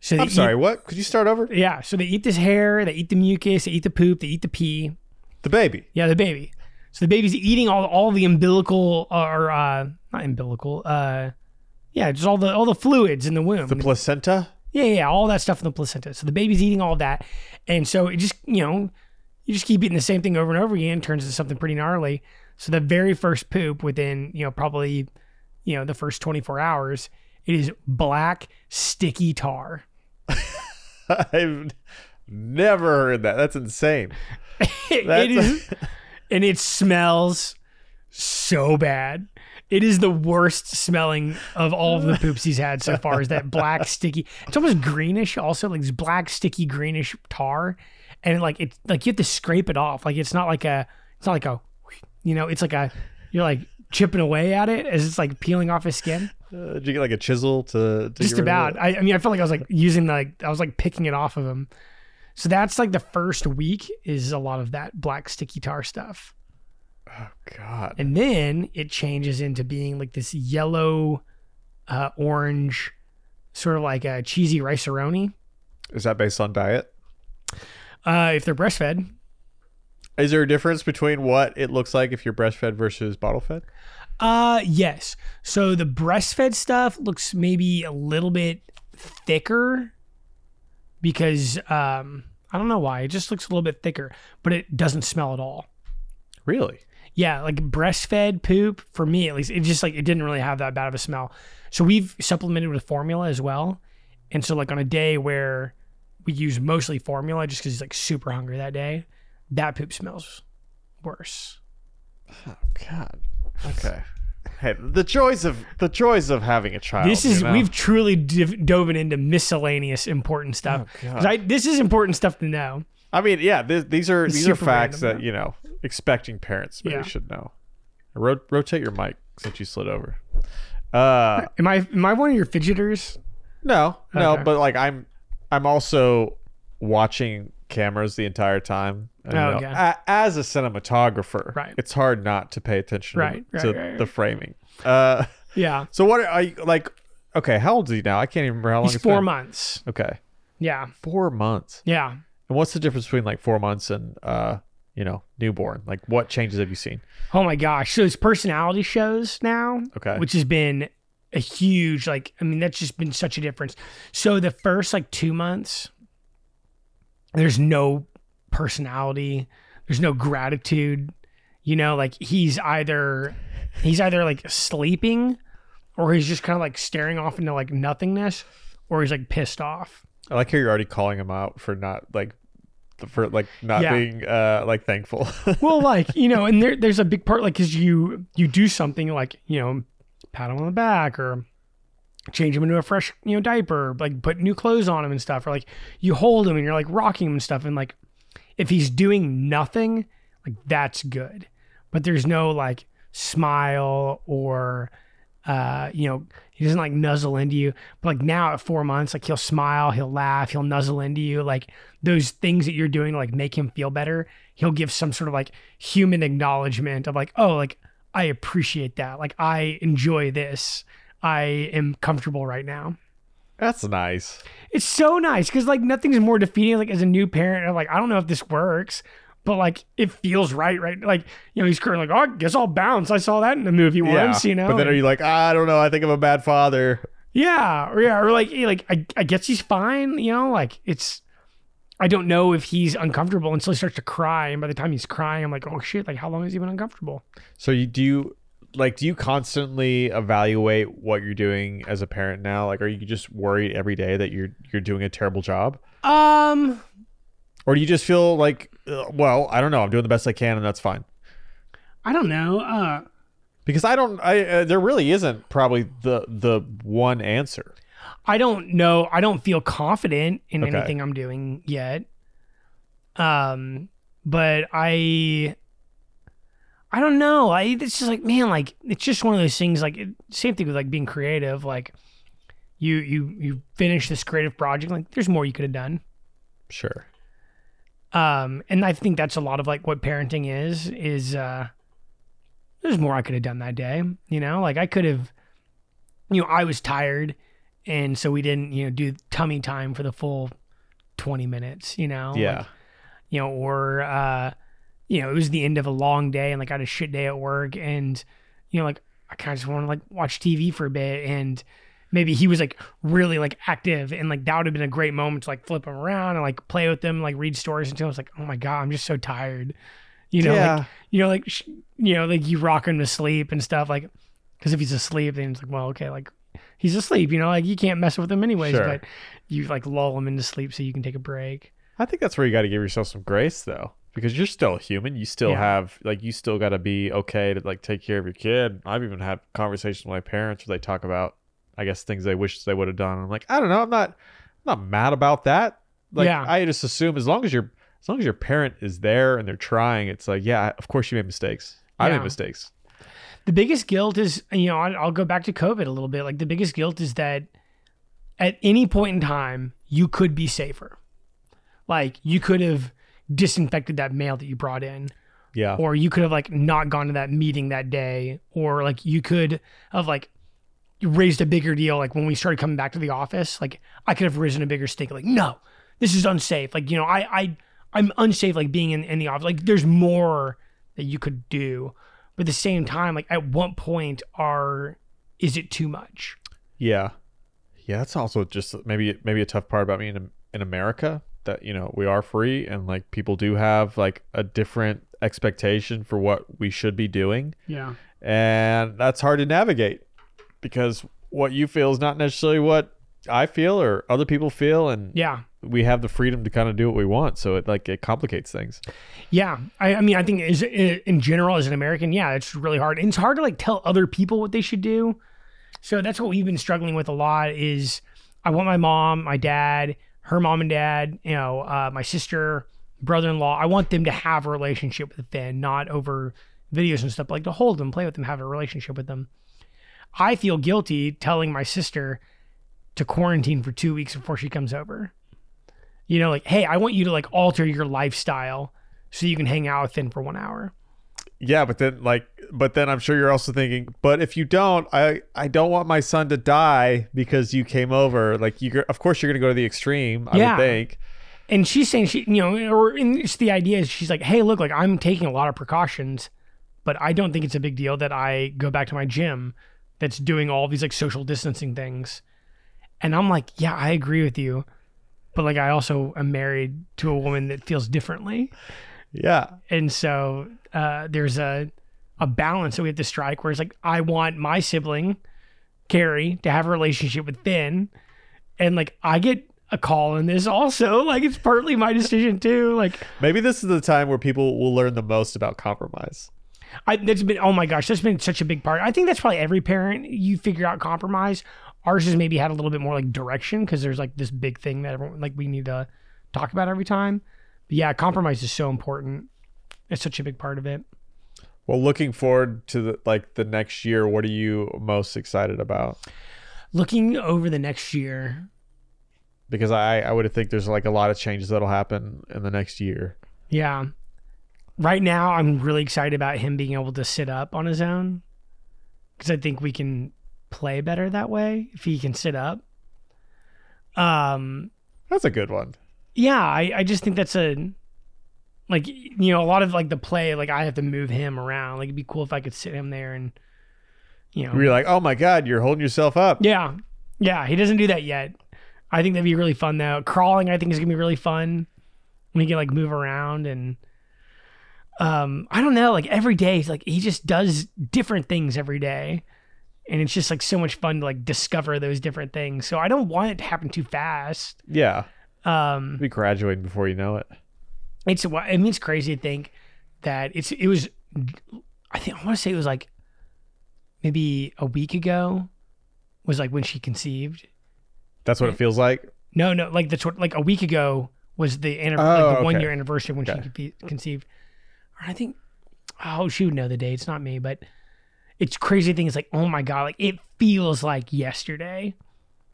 [SPEAKER 4] So
[SPEAKER 3] I'm sorry.
[SPEAKER 4] eat-
[SPEAKER 3] What? Could you start over?
[SPEAKER 4] yeah. So they eat this hair, they eat the mucus, they eat the poop, they eat the pee.
[SPEAKER 3] The baby.
[SPEAKER 4] Yeah, the baby. So the baby's eating all all the umbilical or uh, not umbilical. Uh, yeah, just all the all the fluids in the womb.
[SPEAKER 3] The placenta.
[SPEAKER 4] Yeah, yeah, all that stuff in the placenta. So the baby's eating all that, and so it just you know, you just keep eating the same thing over and over again. Turns into something pretty gnarly. So the very first poop within you know probably you know the first twenty four hours, it is black sticky tar.
[SPEAKER 3] I've never heard that. That's insane.
[SPEAKER 4] it
[SPEAKER 3] That's-
[SPEAKER 4] is, and it smells so bad. It is the worst smelling of all of the poops he's had so far. Is that black sticky? It's almost greenish, also like this black sticky greenish tar, and like it's like you have to scrape it off. Like it's not like a, it's not like a, you know, it's like a, you're like chipping away at it as it's like peeling off his skin.
[SPEAKER 3] Uh, did you get like a chisel to, to
[SPEAKER 4] Just
[SPEAKER 3] get rid of
[SPEAKER 4] about. I, I mean, I felt like I was like using like I was like picking it off of him. So that's like the first week is a lot of that black sticky tar stuff.
[SPEAKER 3] Oh God.
[SPEAKER 4] And then it changes into being like this yellow uh, orange, sort of like a cheesy Rice-A-Roni.
[SPEAKER 3] Is that based on diet?
[SPEAKER 4] Uh, if they're breastfed,
[SPEAKER 3] Is there a difference between what it looks like if you're breastfed versus bottle fed?
[SPEAKER 4] Uh yes. So the breastfed stuff looks maybe a little bit thicker because um I don't know why. It just looks a little bit thicker, but it doesn't smell at all.
[SPEAKER 3] Really?
[SPEAKER 4] Yeah, like breastfed poop for me at least, it just like it didn't really have that bad of a smell. So we've supplemented with formula as well. And so like on a day where we use mostly formula just cuz he's like super hungry that day, that poop smells worse.
[SPEAKER 3] Oh God. Okay. Hey, the joys of the joys of having a child.
[SPEAKER 4] This is
[SPEAKER 3] you know?
[SPEAKER 4] we've truly div- dove into miscellaneous important stuff.
[SPEAKER 3] Oh,
[SPEAKER 4] 'Cause I, this is important stuff to know.
[SPEAKER 3] I mean, yeah. Th- these are these are facts
[SPEAKER 4] random,
[SPEAKER 3] that you know expecting parents maybe
[SPEAKER 4] Yeah.
[SPEAKER 3] should know. Ro- rotate your mic since you slid over. Uh,
[SPEAKER 4] Am I am I one of your fidgeters?
[SPEAKER 3] no, no,
[SPEAKER 4] Okay.
[SPEAKER 3] but like I'm, I'm also watching cameras the entire time.
[SPEAKER 4] Oh,
[SPEAKER 3] know,
[SPEAKER 4] okay.
[SPEAKER 3] a- as a cinematographer,
[SPEAKER 4] Right.
[SPEAKER 3] it's hard not to pay attention
[SPEAKER 4] Right,
[SPEAKER 3] to,
[SPEAKER 4] right,
[SPEAKER 3] to
[SPEAKER 4] right,
[SPEAKER 3] the framing. Uh,
[SPEAKER 4] Yeah,
[SPEAKER 3] so what are you like? Okay, how old is he now? I can't even remember how long
[SPEAKER 4] he's
[SPEAKER 3] it's
[SPEAKER 4] four
[SPEAKER 3] been.
[SPEAKER 4] months.
[SPEAKER 3] Okay,
[SPEAKER 4] Yeah,
[SPEAKER 3] four months.
[SPEAKER 4] yeah.
[SPEAKER 3] And what's the difference between like four months and uh, you know, newborn? Like, what changes have you seen?
[SPEAKER 4] Oh my gosh! So it's personality shows now,
[SPEAKER 3] Okay.
[SPEAKER 4] which has been a huge like. I mean, that's just been such a difference. So the first like two months, there's no personality. There's no gratitude. You know, like he's either he's either like sleeping, or he's just kind of like staring off into like nothingness, or he's like pissed off.
[SPEAKER 3] I like how you're already calling him out for not like for like not
[SPEAKER 4] Yeah.
[SPEAKER 3] being uh like thankful.
[SPEAKER 4] well like you know and there, there's a big part like because you you do something like you know pat him on the back or change him into a fresh you know diaper like put new clothes on him and stuff or like you hold him and you're like rocking him and stuff and like if he's doing nothing like that's good. But there's no like smile or uh you know he doesn't like nuzzle into you. But like now at four months like he'll smile he'll laugh he'll nuzzle into you. Like those things that you're doing to like make him feel better he'll give some sort of like human acknowledgement of like oh like i appreciate that. Like i enjoy this i am comfortable right now
[SPEAKER 3] That's nice.
[SPEAKER 4] it's so nice because like nothing's more defeating like as a new parent I'm like i don't know if this works but like it feels right right like you know he's currently like oh i guess i'll bounce i saw that in the movie once you know
[SPEAKER 3] But then are you like, "Ah, I don't know, I think I'm a bad father.
[SPEAKER 4] Yeah, or yeah, or like, eh, like I, I guess he's fine. You know, like it's. I don't know if he's uncomfortable until he starts to cry, and by the time he's crying, I'm like, oh shit! Like, how long has he been uncomfortable?
[SPEAKER 3] So you do you like do you constantly evaluate what you're doing as a parent now? Like are you just worried every day that you're you're doing a terrible job?
[SPEAKER 4] Um,
[SPEAKER 3] Or do you just feel like uh, well, I don't know, I'm doing the best I can and that's fine.
[SPEAKER 4] I don't know. Uh,
[SPEAKER 3] Because I don't I uh, there really isn't probably the the one answer.
[SPEAKER 4] I don't know. I don't feel confident in
[SPEAKER 3] Okay.
[SPEAKER 4] anything I'm doing yet. Um, but I, I don't know. I it's just like man, like it's just one of those things. Like it, same thing with like being creative. Like you you you finish this creative project. Like there's more you could have done.
[SPEAKER 3] Sure.
[SPEAKER 4] Um, and I think that's a lot of like what parenting is. Is uh, there's more I could have done that day. You know, like I could have. You know, I was tired, and so we didn't you know do tummy time for the full twenty minutes. You know.
[SPEAKER 3] Yeah.
[SPEAKER 4] Like, you know, or uh, you know, it was the end of a long day, and like I had a shit day at work, and you know, like I kind of just want to like watch TV for a bit, and maybe he was like really like active, and like that would have been a great moment to like flip him around and like play with them, like read stories until I was like, oh my god, I'm just so tired, you know,
[SPEAKER 3] Yeah.
[SPEAKER 4] like you know, like sh- you know, like you rock him to sleep and stuff, like because if he's asleep, then it's like, well, okay, like he's asleep, you know, like you can't mess with him anyways,
[SPEAKER 3] Sure.
[SPEAKER 4] but you like lull him into sleep so you can take a break.
[SPEAKER 3] I think that's where you got to give yourself some grace though, because you're still human. You still
[SPEAKER 4] Yeah.
[SPEAKER 3] have like you still got to be okay to like take care of your kid. I've even had conversations with my parents where they talk about, I guess, things they wish they would have done. I'm like, I don't know. I'm not, I'm not mad about that. Like,
[SPEAKER 4] Yeah.
[SPEAKER 3] I just assume as long as your as long as your parent is there and they're trying, it's like, yeah, of course you made mistakes. I
[SPEAKER 4] Yeah.
[SPEAKER 3] made mistakes.
[SPEAKER 4] the biggest guilt is you know i'll go back to covid a little bit like the biggest guilt is that at any point in time you could be safer like you could have disinfected that mail that you brought in
[SPEAKER 3] Yeah.
[SPEAKER 4] or you could have like not gone to that meeting that day or like you could have like raised a bigger deal. Like when we started coming back to the office, like I could have risen a bigger stake. Like, no, this is unsafe. Like, you know, I, I, I'm unsafe. Like being in, in the office. Like, there's more that you could do, but at the same time, like, at what point are is it too much?
[SPEAKER 3] Yeah, yeah. That's also just maybe maybe a tough part about me in in America that you know we are free and like people do have like a different expectation for what we should be doing,
[SPEAKER 4] Yeah.
[SPEAKER 3] and that's hard to navigate because what you feel is not necessarily what I feel or other people feel, and
[SPEAKER 4] Yeah.
[SPEAKER 3] we have the freedom to kind of do what we want. So it like it complicates things.
[SPEAKER 4] Yeah, I, I mean, I think is in general as an American, yeah, it's really hard. And it's hard to like tell other people what they should do. So that's what we've been struggling with a lot. Is I want my mom, my dad, her mom and dad, you know, uh, my sister, brother-in-law. I want them to have a relationship with Finn, not over videos and stuff, like to hold them, play with them, have a relationship with them. I feel guilty telling my sister to quarantine for two weeks before she comes over. You know, like, hey, I want you to like alter your lifestyle so you can hang out with Finn for one hour.
[SPEAKER 3] Yeah, but then like but then I'm sure you're also thinking, but if you don't, I I don't want my son to die because you came over. Like you of course you're going to go to the extreme, I
[SPEAKER 4] Yeah.
[SPEAKER 3] would think.
[SPEAKER 4] And she's saying she, you know, or it's the idea is she's like, hey, look, like I'm taking a lot of precautions, but I don't think it's a big deal that I go back to my gym that's doing all these like social distancing things. And I'm like, yeah, I agree with you. But like I also am married to a woman that feels differently.
[SPEAKER 3] Yeah.
[SPEAKER 4] and so uh, there's a a balance that we have to strike where it's like I want my sibling Carrie to have a relationship with Finn, and like I get a call in this also. Like it's partly my decision too. Like
[SPEAKER 3] Maybe this is the time where people will learn the most about compromise.
[SPEAKER 4] I that's been oh my gosh that's been such a big part. I think that's probably every parent you figure out compromise. Ours has maybe had a little bit more like direction because there's like this big thing that everyone like we need to talk about every time. But yeah, compromise is so important. It's such a big part of it.
[SPEAKER 3] Well, looking forward to the like the next year, what are you most excited about?
[SPEAKER 4] Looking over the next year,
[SPEAKER 3] Because I I would think there's like a lot of changes that'll happen in the next year.
[SPEAKER 4] Yeah. Right now, I'm really excited about him being able to sit up on his own because I think we can play better that way if he can sit up. Um,
[SPEAKER 3] That's a good one.
[SPEAKER 4] yeah, I, I just think that's a like you know a lot of like the play like I have to move him around. Like it'd be cool if I could sit him there and you know
[SPEAKER 3] You're like, oh my god, you're holding yourself up.
[SPEAKER 4] yeah yeah he doesn't do that yet. I think that'd be really fun though. Crawling I think is gonna be really fun when he can like move around and um I don't know like every day he's like he just does different things every day and it's just like so much fun to like discover those different things. So I don't want it to happen too fast.
[SPEAKER 3] Yeah.
[SPEAKER 4] Um
[SPEAKER 3] Be graduating before you know it.
[SPEAKER 4] It's I mean it's crazy to think that it's it was I think I want to say it was like maybe a week ago was like when she conceived.
[SPEAKER 3] That's what it feels like.
[SPEAKER 4] No, no, like the like a week ago was the anniv-
[SPEAKER 3] Oh,
[SPEAKER 4] like the oh, one
[SPEAKER 3] okay.
[SPEAKER 4] year anniversary when
[SPEAKER 3] Okay.
[SPEAKER 4] she conce- conceived. Or I think oh she would know the date. It's not me, but it's crazy thing is like oh my god, like it feels like yesterday.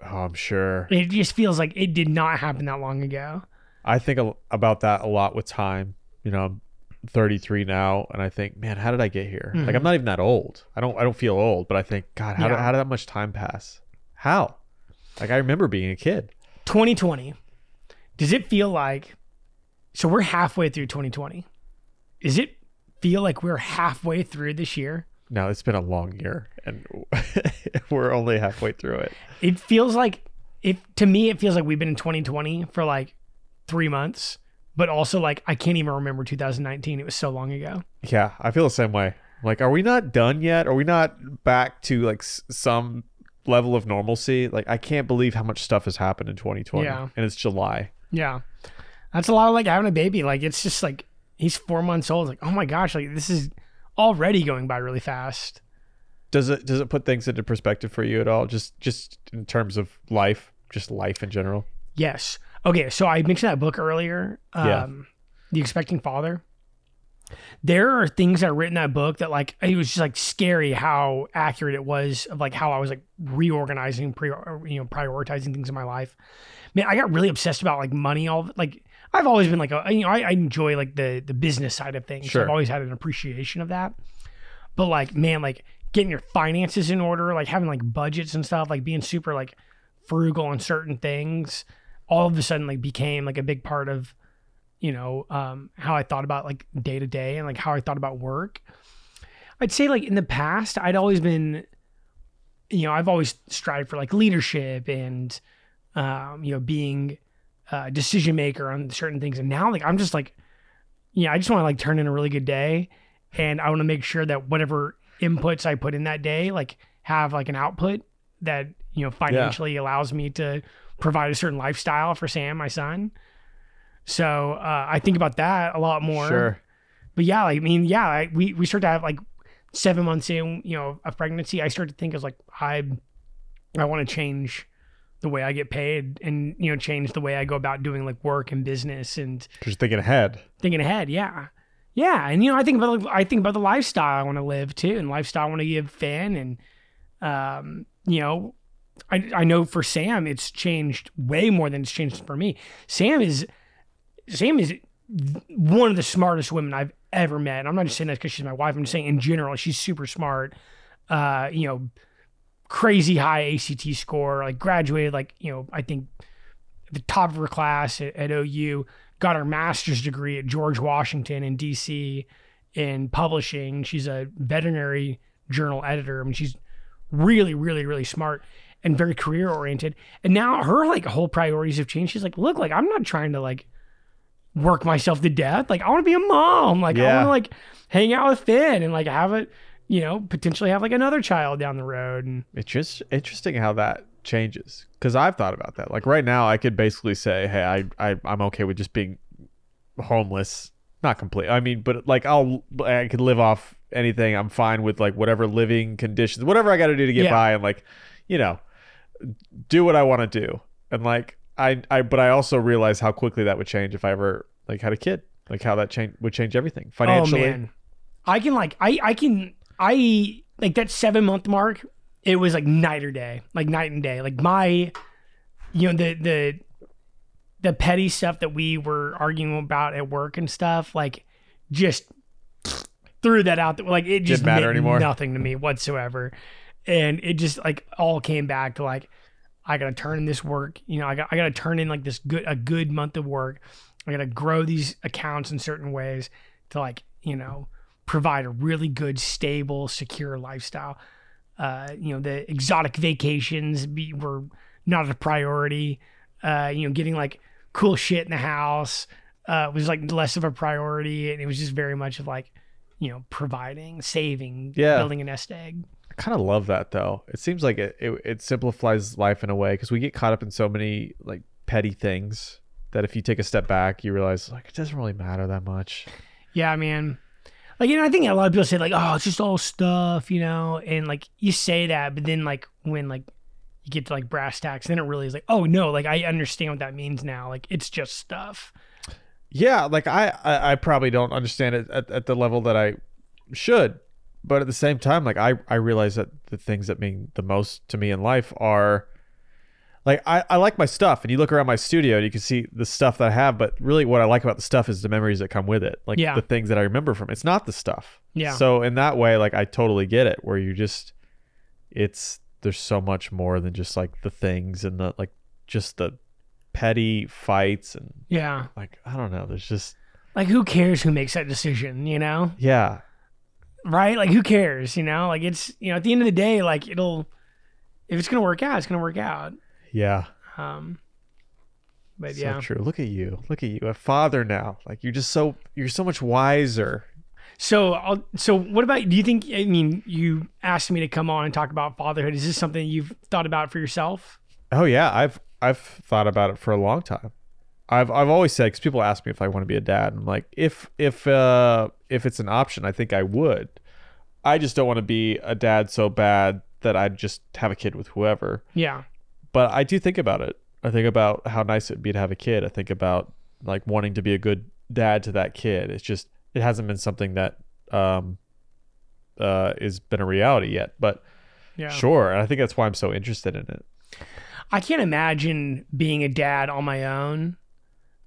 [SPEAKER 3] Oh, I'm sure.
[SPEAKER 4] It just feels like it did not happen that long ago.
[SPEAKER 3] I think a- about that a lot with time. You know, I'm 33 now, and I think, man, how did I get here? Like, I'm mm-hmm. not even that old. I don't. I don't feel old, but I think, God, how, did, how did that much time pass? How? Like, I remember being a kid.
[SPEAKER 4] 2020 does it feel like so we're halfway through 2020 does it feel like we're halfway through this year
[SPEAKER 3] Now it's been a long year, and we're only halfway through it.
[SPEAKER 4] it feels like it to me it feels like we've been in 2020 for like three months but also like i can't even remember 2019 it was so long ago
[SPEAKER 3] Yeah, I feel the same way. Like, are we not done yet? Are we not back to like s- some level of normalcy? Like, I can't believe how much stuff has happened in 2020,
[SPEAKER 4] Yeah.
[SPEAKER 3] and it's July.
[SPEAKER 4] yeah that's a lot of like having a baby like it's just like he's four months old like oh my gosh like this is already going by really fast
[SPEAKER 3] Does it does it put things into perspective for you at all? Just just in terms of life, just life in general.
[SPEAKER 4] Yes. Okay, so I mentioned that book earlier, um,
[SPEAKER 3] Yeah.
[SPEAKER 4] The Expecting Father. There are things that are written in that book that like it was just like scary how accurate it was of like how I was like reorganizing, pre you know, prioritizing things in my life. Man, I got really obsessed about like money. All like I've always been like a you know I, I enjoy like the the business side of things. So
[SPEAKER 3] Sure.
[SPEAKER 4] I've always had an appreciation of that. But like man, like getting your finances in order, like having like budgets and stuff, like being super like frugal on certain things, all of a sudden like became like a big part of, you know, um, how I thought about like day to day and like how I thought about work. I'd say like in the past, I'd always been, you know, I've always strived for like leadership and, um, you know, being a decision maker on certain things. And now like I'm just like, yeah, I just want to like turn in a really good day, and I want to make sure that whatever inputs I put in that day, like have like an output that you know financially allows me to provide a certain lifestyle for Sam, my son. So uh, I think about that a lot more.
[SPEAKER 3] Sure.
[SPEAKER 4] But yeah, like, I mean, yeah, I, we we start to have like seven months in, you know, of pregnancy. I start to think as like I I want to change the way I get paid and you know change the way I go about doing like work and business and
[SPEAKER 3] Just thinking ahead.
[SPEAKER 4] thinking ahead. Yeah, yeah, and you know I think about I think about the lifestyle I want to live too, and lifestyle I want to give Finn, and um, you know, I I know for Sam it's changed way more than it's changed for me. Sam is Sam is one of the smartest women I've ever met. And I'm not just saying that because she's my wife. I'm just saying in general she's super smart. Uh, you know, crazy high ACT score, like graduated like you know I think the top of her class at, at OU, got her master's degree at George Washington in DC in publishing. She's a veterinary journal editor. I mean, she's really, really, really smart and very career oriented. And now her like whole priorities have changed. She's like, look, like I'm not trying to like work myself to death. Like I want to be a mom. Like I want to like hang out with Finn and like have it, you know, potentially have like another child down the road. And
[SPEAKER 3] It's just interesting how that changes because I've thought about that. Like right now, I could basically say, "Hey, I, I I'm okay with just being homeless, not complete. I mean, but like I'll I could live off anything. I'm fine with like whatever living conditions, whatever I got to do to get
[SPEAKER 4] Yeah.
[SPEAKER 3] by, and like, you know, do what I want to do. And like I I but I also realize how quickly that would change if I ever like had a kid. Like how that change would change everything oh, financially.
[SPEAKER 4] Oh man, I can like I I can I like that seven month mark. It was like night or day, like night and day. Like my, you know the the the petty stuff that we were arguing about at work and stuff, like just threw that out. That like it just
[SPEAKER 3] Didn't matter anymore.
[SPEAKER 4] Nothing to me whatsoever, and it just like all came back to like I gotta turn in this work. You know, I got I gotta turn in like this good a good month of work. I gotta grow these accounts in certain ways to like you know provide a really good, stable, secure lifestyle. Uh, you know, the exotic vacations be, were not a priority. Uh, you know, getting like cool shit in the house uh, was like less of a priority, and it was just very much of like you know providing, saving,
[SPEAKER 3] Yeah.
[SPEAKER 4] building a nest egg.
[SPEAKER 3] I kind of love that though. It seems like it, it, it simplifies life in a way because we get caught up in so many like petty things that if you take a step back, you realize like it doesn't really matter that much.
[SPEAKER 4] Yeah, man. Like you know, I think a lot of people say like, "Oh, it's just all stuff," you know, and like you say that, but then like when like you get to like brass tacks, then it really is like, "Oh no!" Like I understand what that means now. Like it's just stuff.
[SPEAKER 3] Yeah, like I I, I probably don't understand it at, at the level that I should, but at the same time, like I I realize that the things that mean the most to me in life are like I, I like my stuff and you look around my studio and you can see the stuff that I have, but really what I like about the stuff is the memories that come with it. Like
[SPEAKER 4] Yeah.
[SPEAKER 3] the things that I remember from it. It's not the stuff.
[SPEAKER 4] Yeah.
[SPEAKER 3] So in that way, like I totally get it where you just it's there's so much more than just like the things and the like just the petty fights and
[SPEAKER 4] Yeah.
[SPEAKER 3] like I don't know, there's just
[SPEAKER 4] Like who cares who makes that decision? You know,
[SPEAKER 3] yeah.
[SPEAKER 4] Right? Like who cares? You know, like it's you know at the end of the day, like it'll if it's gonna work out, it's gonna work out.
[SPEAKER 3] Yeah.
[SPEAKER 4] Um, but
[SPEAKER 3] So
[SPEAKER 4] yeah.
[SPEAKER 3] true. Look at you. Look at you. A father now. Like you're just so you're so much wiser.
[SPEAKER 4] So, I'll, so what about? Do you think? I mean, you asked me to come on and talk about fatherhood. Is this something you've thought about for yourself?
[SPEAKER 3] Oh yeah, I've I've thought about it for a long time. I've I've always said because people ask me if I want to be a dad, I'm like if if uh if it's an option, I think I would. I just don't want to be a dad so bad that I'd just have a kid with whoever.
[SPEAKER 4] Yeah.
[SPEAKER 3] But I do think about it. I think about how nice it'd be to have a kid. I think about like wanting to be a good dad to that kid. It's just it hasn't been something that um uh has been a reality yet. But
[SPEAKER 4] Yeah.
[SPEAKER 3] sure, and I think that's why I'm so interested in it.
[SPEAKER 4] I can't imagine being a dad on my own.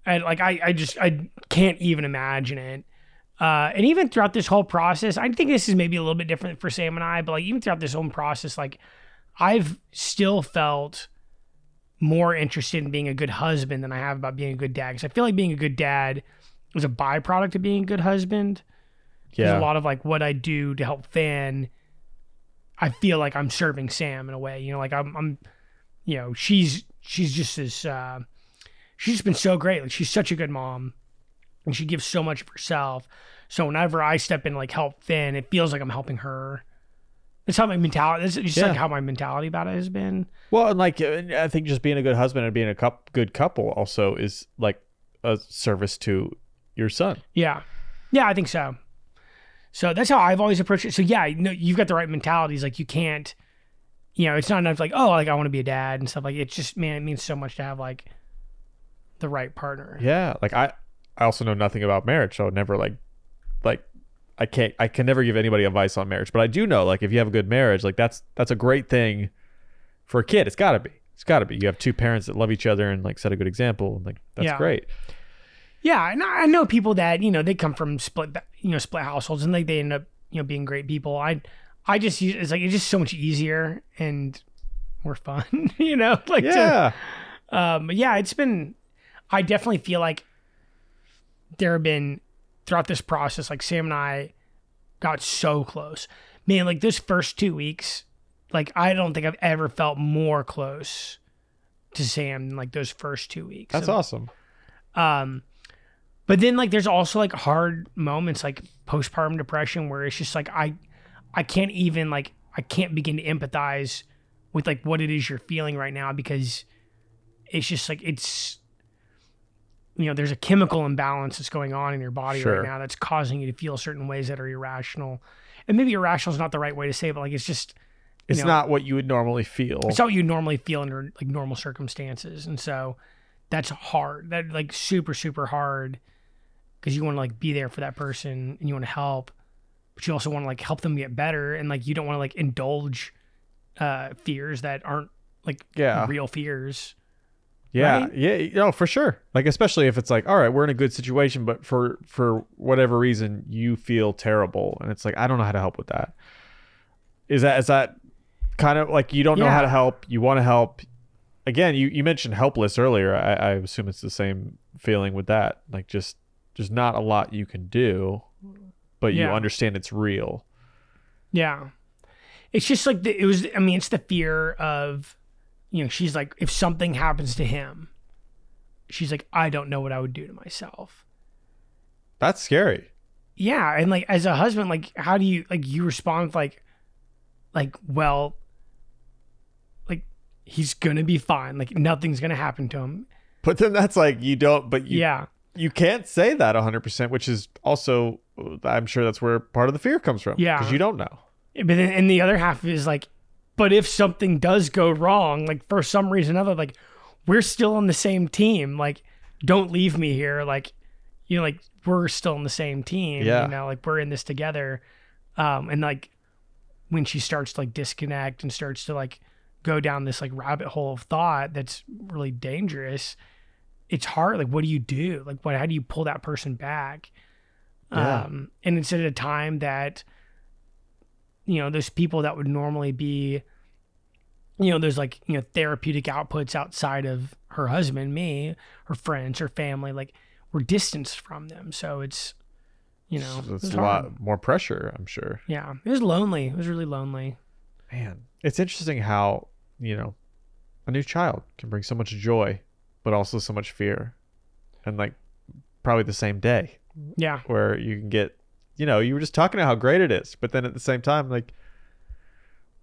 [SPEAKER 4] I like I, I just I can't even imagine it. Uh, and even throughout this whole process, I think this is maybe a little bit different for Sam and I, but like even throughout this whole process, like I've still felt more interested in being a good husband than I have about being a good dad. Because I feel like being a good dad was a byproduct of being a good husband. There's
[SPEAKER 3] Yeah.
[SPEAKER 4] a lot of like what I do to help Finn. I feel like I'm serving Sam in a way. You know, like I'm, I'm, you know, she's she's just this. Uh, she's just been so great. Like she's such a good mom, and she gives so much of herself. So whenever I step in, like help Finn, it feels like I'm helping her. That's how my mentality. That's just
[SPEAKER 3] Yeah.
[SPEAKER 4] like how my mentality about it has been.
[SPEAKER 3] Well, and like uh, I think just being a good husband and being a coup good couple also is like a service to your son.
[SPEAKER 4] Yeah, yeah, I think so. So that's how I've always approached it. So yeah, no, you've got the right mentalities. Like you can't, you know, it's not enough like oh, like I want to be a dad and stuff. Like it's just man, it means so much to have like the right partner.
[SPEAKER 3] Yeah, like I I also know nothing about marriage, so I would never like like I can't I can never give anybody advice on marriage, but I do know like if you have a good marriage, like that's that's a great thing for a kid. It's got to be. It's got to be. You have two parents that love each other and like set a good example. Like that's
[SPEAKER 4] Yeah.
[SPEAKER 3] great.
[SPEAKER 4] Yeah, and I know people that you know they come from split, you know, split households, and like they end up you know being great people. I, I just use it's like it's just so much easier and more fun, you know. Like to-
[SPEAKER 3] Yeah.
[SPEAKER 4] um, yeah, it's been. I definitely feel like there have been throughout this process, like Sam and I got so close. Man, like those first two weeks, like I don't think I've ever felt more close to Sam than like those first two weeks.
[SPEAKER 3] That's
[SPEAKER 4] of-
[SPEAKER 3] awesome.
[SPEAKER 4] um, but then like there's also like hard moments like postpartum depression where it's just like I I can't even like I can't begin to empathize with like what it is you're feeling right now because it's just like it's you know there's a chemical imbalance that's going on in your body
[SPEAKER 3] Sure.
[SPEAKER 4] right now that's causing you to feel certain ways that are irrational and maybe irrational is not the right way to say it but like it's just
[SPEAKER 3] It's
[SPEAKER 4] know,
[SPEAKER 3] not what you would normally feel.
[SPEAKER 4] it's not what you normally feel under like normal circumstances and so that's hard that like super super hard because you want to like be there for that person and you want to help but you also want to like help them get better and like you don't want to like indulge uh fears that aren't like
[SPEAKER 3] Yeah.
[SPEAKER 4] real fears
[SPEAKER 3] Yeah,
[SPEAKER 4] right?
[SPEAKER 3] yeah, you oh, know, for sure. Like especially if it's like, all right, we're in a good situation, but for for whatever reason you feel terrible, and it's like I don't know how to help with that. Is that is that kind of like you don't know how to help, you want to help? Again, you you mentioned helpless earlier. I, I assume it's the same feeling with that. Like just there's not a lot you can do, but you understand it's real.
[SPEAKER 4] yeah it's just like the, it was i mean it's the fear of you know she's like if something happens to him she's like i don't know what i would do to myself
[SPEAKER 3] That's scary.
[SPEAKER 4] yeah and like as a husband like how do you like you respond like like well like he's gonna be fine like nothing's gonna happen to him
[SPEAKER 3] But then that's like you don't. But you
[SPEAKER 4] yeah
[SPEAKER 3] you can't say that 100%, which is also, I'm sure that's where part of the fear comes from.
[SPEAKER 4] Yeah.
[SPEAKER 3] Because you don't know.
[SPEAKER 4] but then and the other half is like but if something does go wrong like for some reason or other like we're still on the same team like don't leave me here like you know like we're still on the same team
[SPEAKER 3] Yeah.
[SPEAKER 4] you know like we're in this together um and like when she starts to like disconnect and starts to like go down this like rabbit hole of thought that's really dangerous it's hard like what do you do like what how do you pull that person back
[SPEAKER 3] Yeah.
[SPEAKER 4] um and it's at a time that you know there's people that would normally be you know there's like you know therapeutic outputs outside of her husband me her friends her family like we're distanced from them. So it's you know
[SPEAKER 3] So it's
[SPEAKER 4] it's
[SPEAKER 3] a lot more pressure, I'm sure.
[SPEAKER 4] yeah it was lonely. It was really lonely.
[SPEAKER 3] Man, it's interesting how, you know, a new child can bring so much joy, but also so much fear. And like probably the same day
[SPEAKER 4] yeah.
[SPEAKER 3] where you can get, you know, you were just talking about how great it is, but then at the same time, like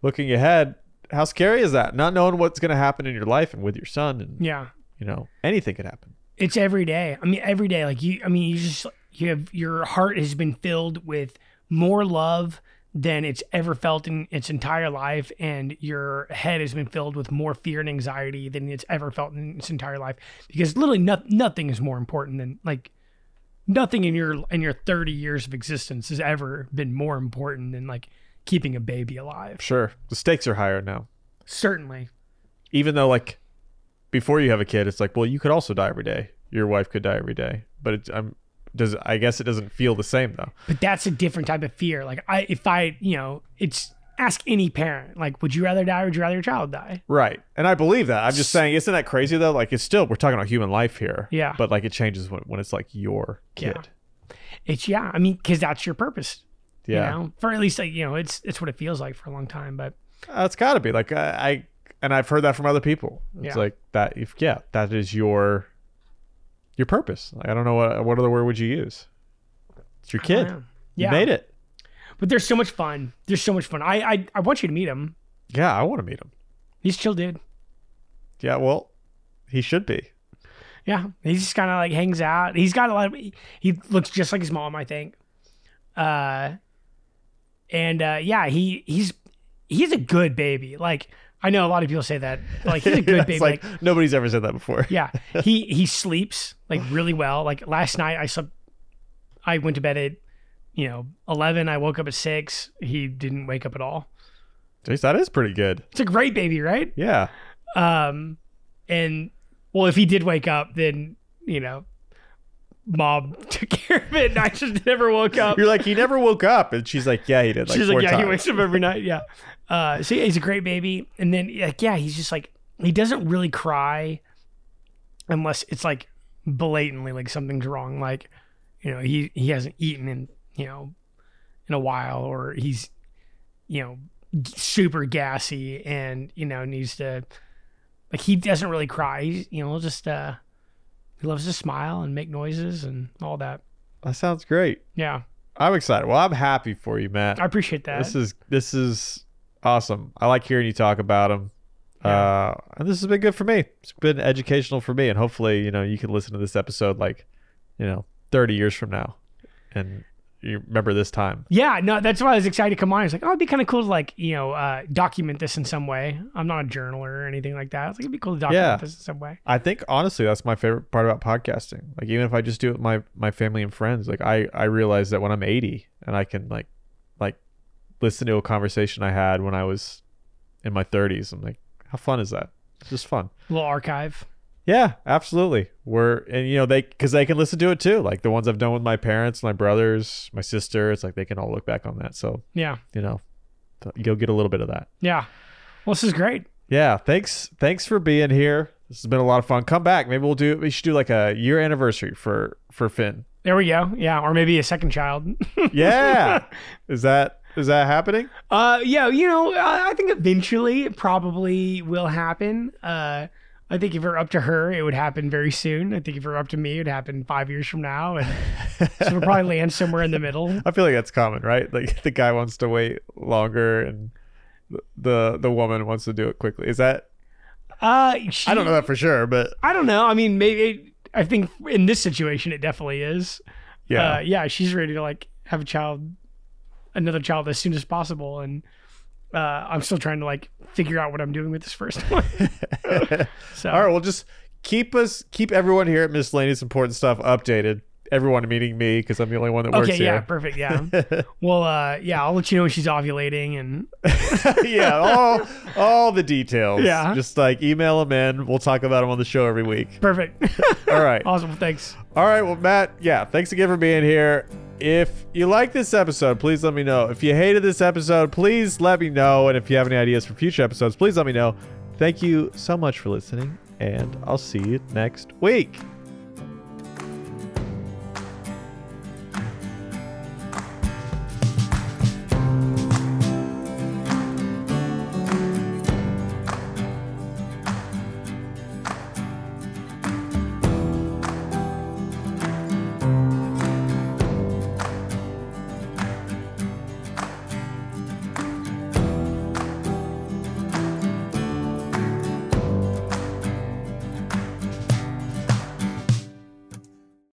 [SPEAKER 3] looking ahead, how scary is that? Not knowing what's going to happen in your life and with your son and,
[SPEAKER 4] yeah
[SPEAKER 3] you know, anything could happen.
[SPEAKER 4] it's every day. I mean, every day. Like you, I mean, you just you have your heart has been filled with more love than it's ever felt in its entire life, and your head has been filled with more fear and anxiety than it's ever felt in its entire life. Because literally, no, nothing is more important than like nothing in your in your 30 years of existence has ever been more important than like keeping a baby alive.
[SPEAKER 3] Sure. The stakes are higher now.
[SPEAKER 4] Certainly.
[SPEAKER 3] Even though like before you have a kid, it's like, well, you could also die every day. Your wife could die every day. But it's, I'm does I guess it doesn't feel the same though.
[SPEAKER 4] But that's a different type of fear. Like I, if I, you know, it's ask any parent. Like, would you rather die or would you rather your child die?
[SPEAKER 3] Right. And I believe that. I'm just saying, isn't that crazy though? Like it's still we're talking about human life here.
[SPEAKER 4] Yeah.
[SPEAKER 3] But like it changes when, when it's like your kid.
[SPEAKER 4] It's yeah. I mean, because that's your purpose.
[SPEAKER 3] Yeah.
[SPEAKER 4] You know, for at least like you know, it's it's what it feels like for a long time. But
[SPEAKER 3] Uh, it's got to be like I, I and I've heard that from other people. It's
[SPEAKER 4] Yeah.
[SPEAKER 3] like that. If yeah, that is your your purpose. Like, I don't know what what other word would you use. It's your kid.
[SPEAKER 4] know.
[SPEAKER 3] You made it.
[SPEAKER 4] But they're so much fun. They're so much fun. I I, I want you to meet him.
[SPEAKER 3] Yeah, I want to meet him.
[SPEAKER 4] He's chill dude.
[SPEAKER 3] Yeah, well, he should be.
[SPEAKER 4] Yeah, he just kind of like hangs out. He's got a lot of. He looks just like his mom, I think. Uh, and uh, yeah, he he's he's a good baby. Like I know a lot of people say that. Like he's a good baby.
[SPEAKER 3] like,
[SPEAKER 4] Like,
[SPEAKER 3] nobody's ever said that before.
[SPEAKER 4] yeah, he he sleeps like really well. Like last night, I slept. I went to bed at you know eleven. I woke up at six. He didn't wake up at all.
[SPEAKER 3] Jeez, that is pretty good.
[SPEAKER 4] It's a great baby, right?
[SPEAKER 3] Yeah.
[SPEAKER 4] Um, and well, if he did wake up, then you know, mom took care of it, and I just never woke up.
[SPEAKER 3] You're like, he never woke up. And she's like, yeah, he did. Like
[SPEAKER 4] She's like, yeah,
[SPEAKER 3] times.
[SPEAKER 4] he wakes up every night. Yeah. Uh, so yeah, he's a great baby, and then like, yeah, he's just like he doesn't really cry unless it's like blatantly like something's wrong, like you know he he hasn't eaten in you know in a while, or he's you know super gassy and you know needs to like he doesn't really cry. He's you know just uh he loves to smile and make noises and all that.
[SPEAKER 3] That sounds great.
[SPEAKER 4] Yeah,
[SPEAKER 3] I'm excited. Well, I'm happy for you, Matt.
[SPEAKER 4] I appreciate that.
[SPEAKER 3] This is this is awesome. I like hearing you talk about them.
[SPEAKER 4] Yeah.
[SPEAKER 3] Uh, and this has been good for me. It's been educational for me, and hopefully, you know, you can listen to this episode like, you know, 30 years from now, and you remember this time.
[SPEAKER 4] Yeah, no, that's why I was excited to come on. I was like, oh, it'd be kind of cool to like, you know, uh, document this in some way. I'm not a journaler or anything like that. I was like, it'd be cool to document
[SPEAKER 3] Yeah.
[SPEAKER 4] this in some way.
[SPEAKER 3] I think honestly, that's my favorite part about podcasting. Like, even if I just do it with my my family and friends, like I I realize that when I'm 80 and I can like like listen to a conversation I had when I was in my 30s, I'm like, how fun is that? It's just fun.
[SPEAKER 4] A little archive.
[SPEAKER 3] Yeah, absolutely. We're and you know they because they can listen to it too. Like the ones I've done with my parents, my brothers, my sister. It's like they can all look back on that. So
[SPEAKER 4] Yeah,
[SPEAKER 3] you know, you'll get a little bit of that.
[SPEAKER 4] yeah. Well, this is great.
[SPEAKER 3] Yeah, thanks. Thanks for being here. This has been a lot of fun. Come back. Maybe we'll do. We should do like a year anniversary for for Finn.
[SPEAKER 4] There we go. Yeah, or maybe a second child.
[SPEAKER 3] Yeah, is that is that happening?
[SPEAKER 4] uh, yeah, you know, I, I think eventually it probably will happen. Uh, I think if it were up to her, it would happen very soon. I think if it were up to me, it would happen five years from now, and so it'll probably land somewhere in the middle.
[SPEAKER 3] I feel like that's common, right? Like the guy wants to wait longer, and the the woman wants to do it quickly. Is that?
[SPEAKER 4] Uh, she,
[SPEAKER 3] I don't know that for sure, but
[SPEAKER 4] I don't know. I mean, maybe I think in this situation it definitely is.
[SPEAKER 3] yeah.
[SPEAKER 4] uh, yeah. She's ready to like have a child, another child as soon as possible, and uh, I'm still trying to like figure out what I'm doing with this first one. so
[SPEAKER 3] All right, well, just keep us, keep everyone here at Miscellaneous Important Stuff updated. Everyone meeting me because I'm the only one that works
[SPEAKER 4] okay, yeah,
[SPEAKER 3] here.
[SPEAKER 4] perfect, yeah. well, uh, yeah, I'll let you know when she's ovulating, and
[SPEAKER 3] yeah, all all the details.
[SPEAKER 4] Yeah.
[SPEAKER 3] just like email them in. We'll talk about them on the show every week.
[SPEAKER 4] perfect.
[SPEAKER 3] All right,
[SPEAKER 4] awesome, thanks.
[SPEAKER 3] all right. Well, Matt, yeah, thanks again for being here. If you like this episode, please let me know. If you hated this episode, please let me know. And if you have any ideas for future episodes, please let me know. Thank you so much for listening, and I'll see you next week.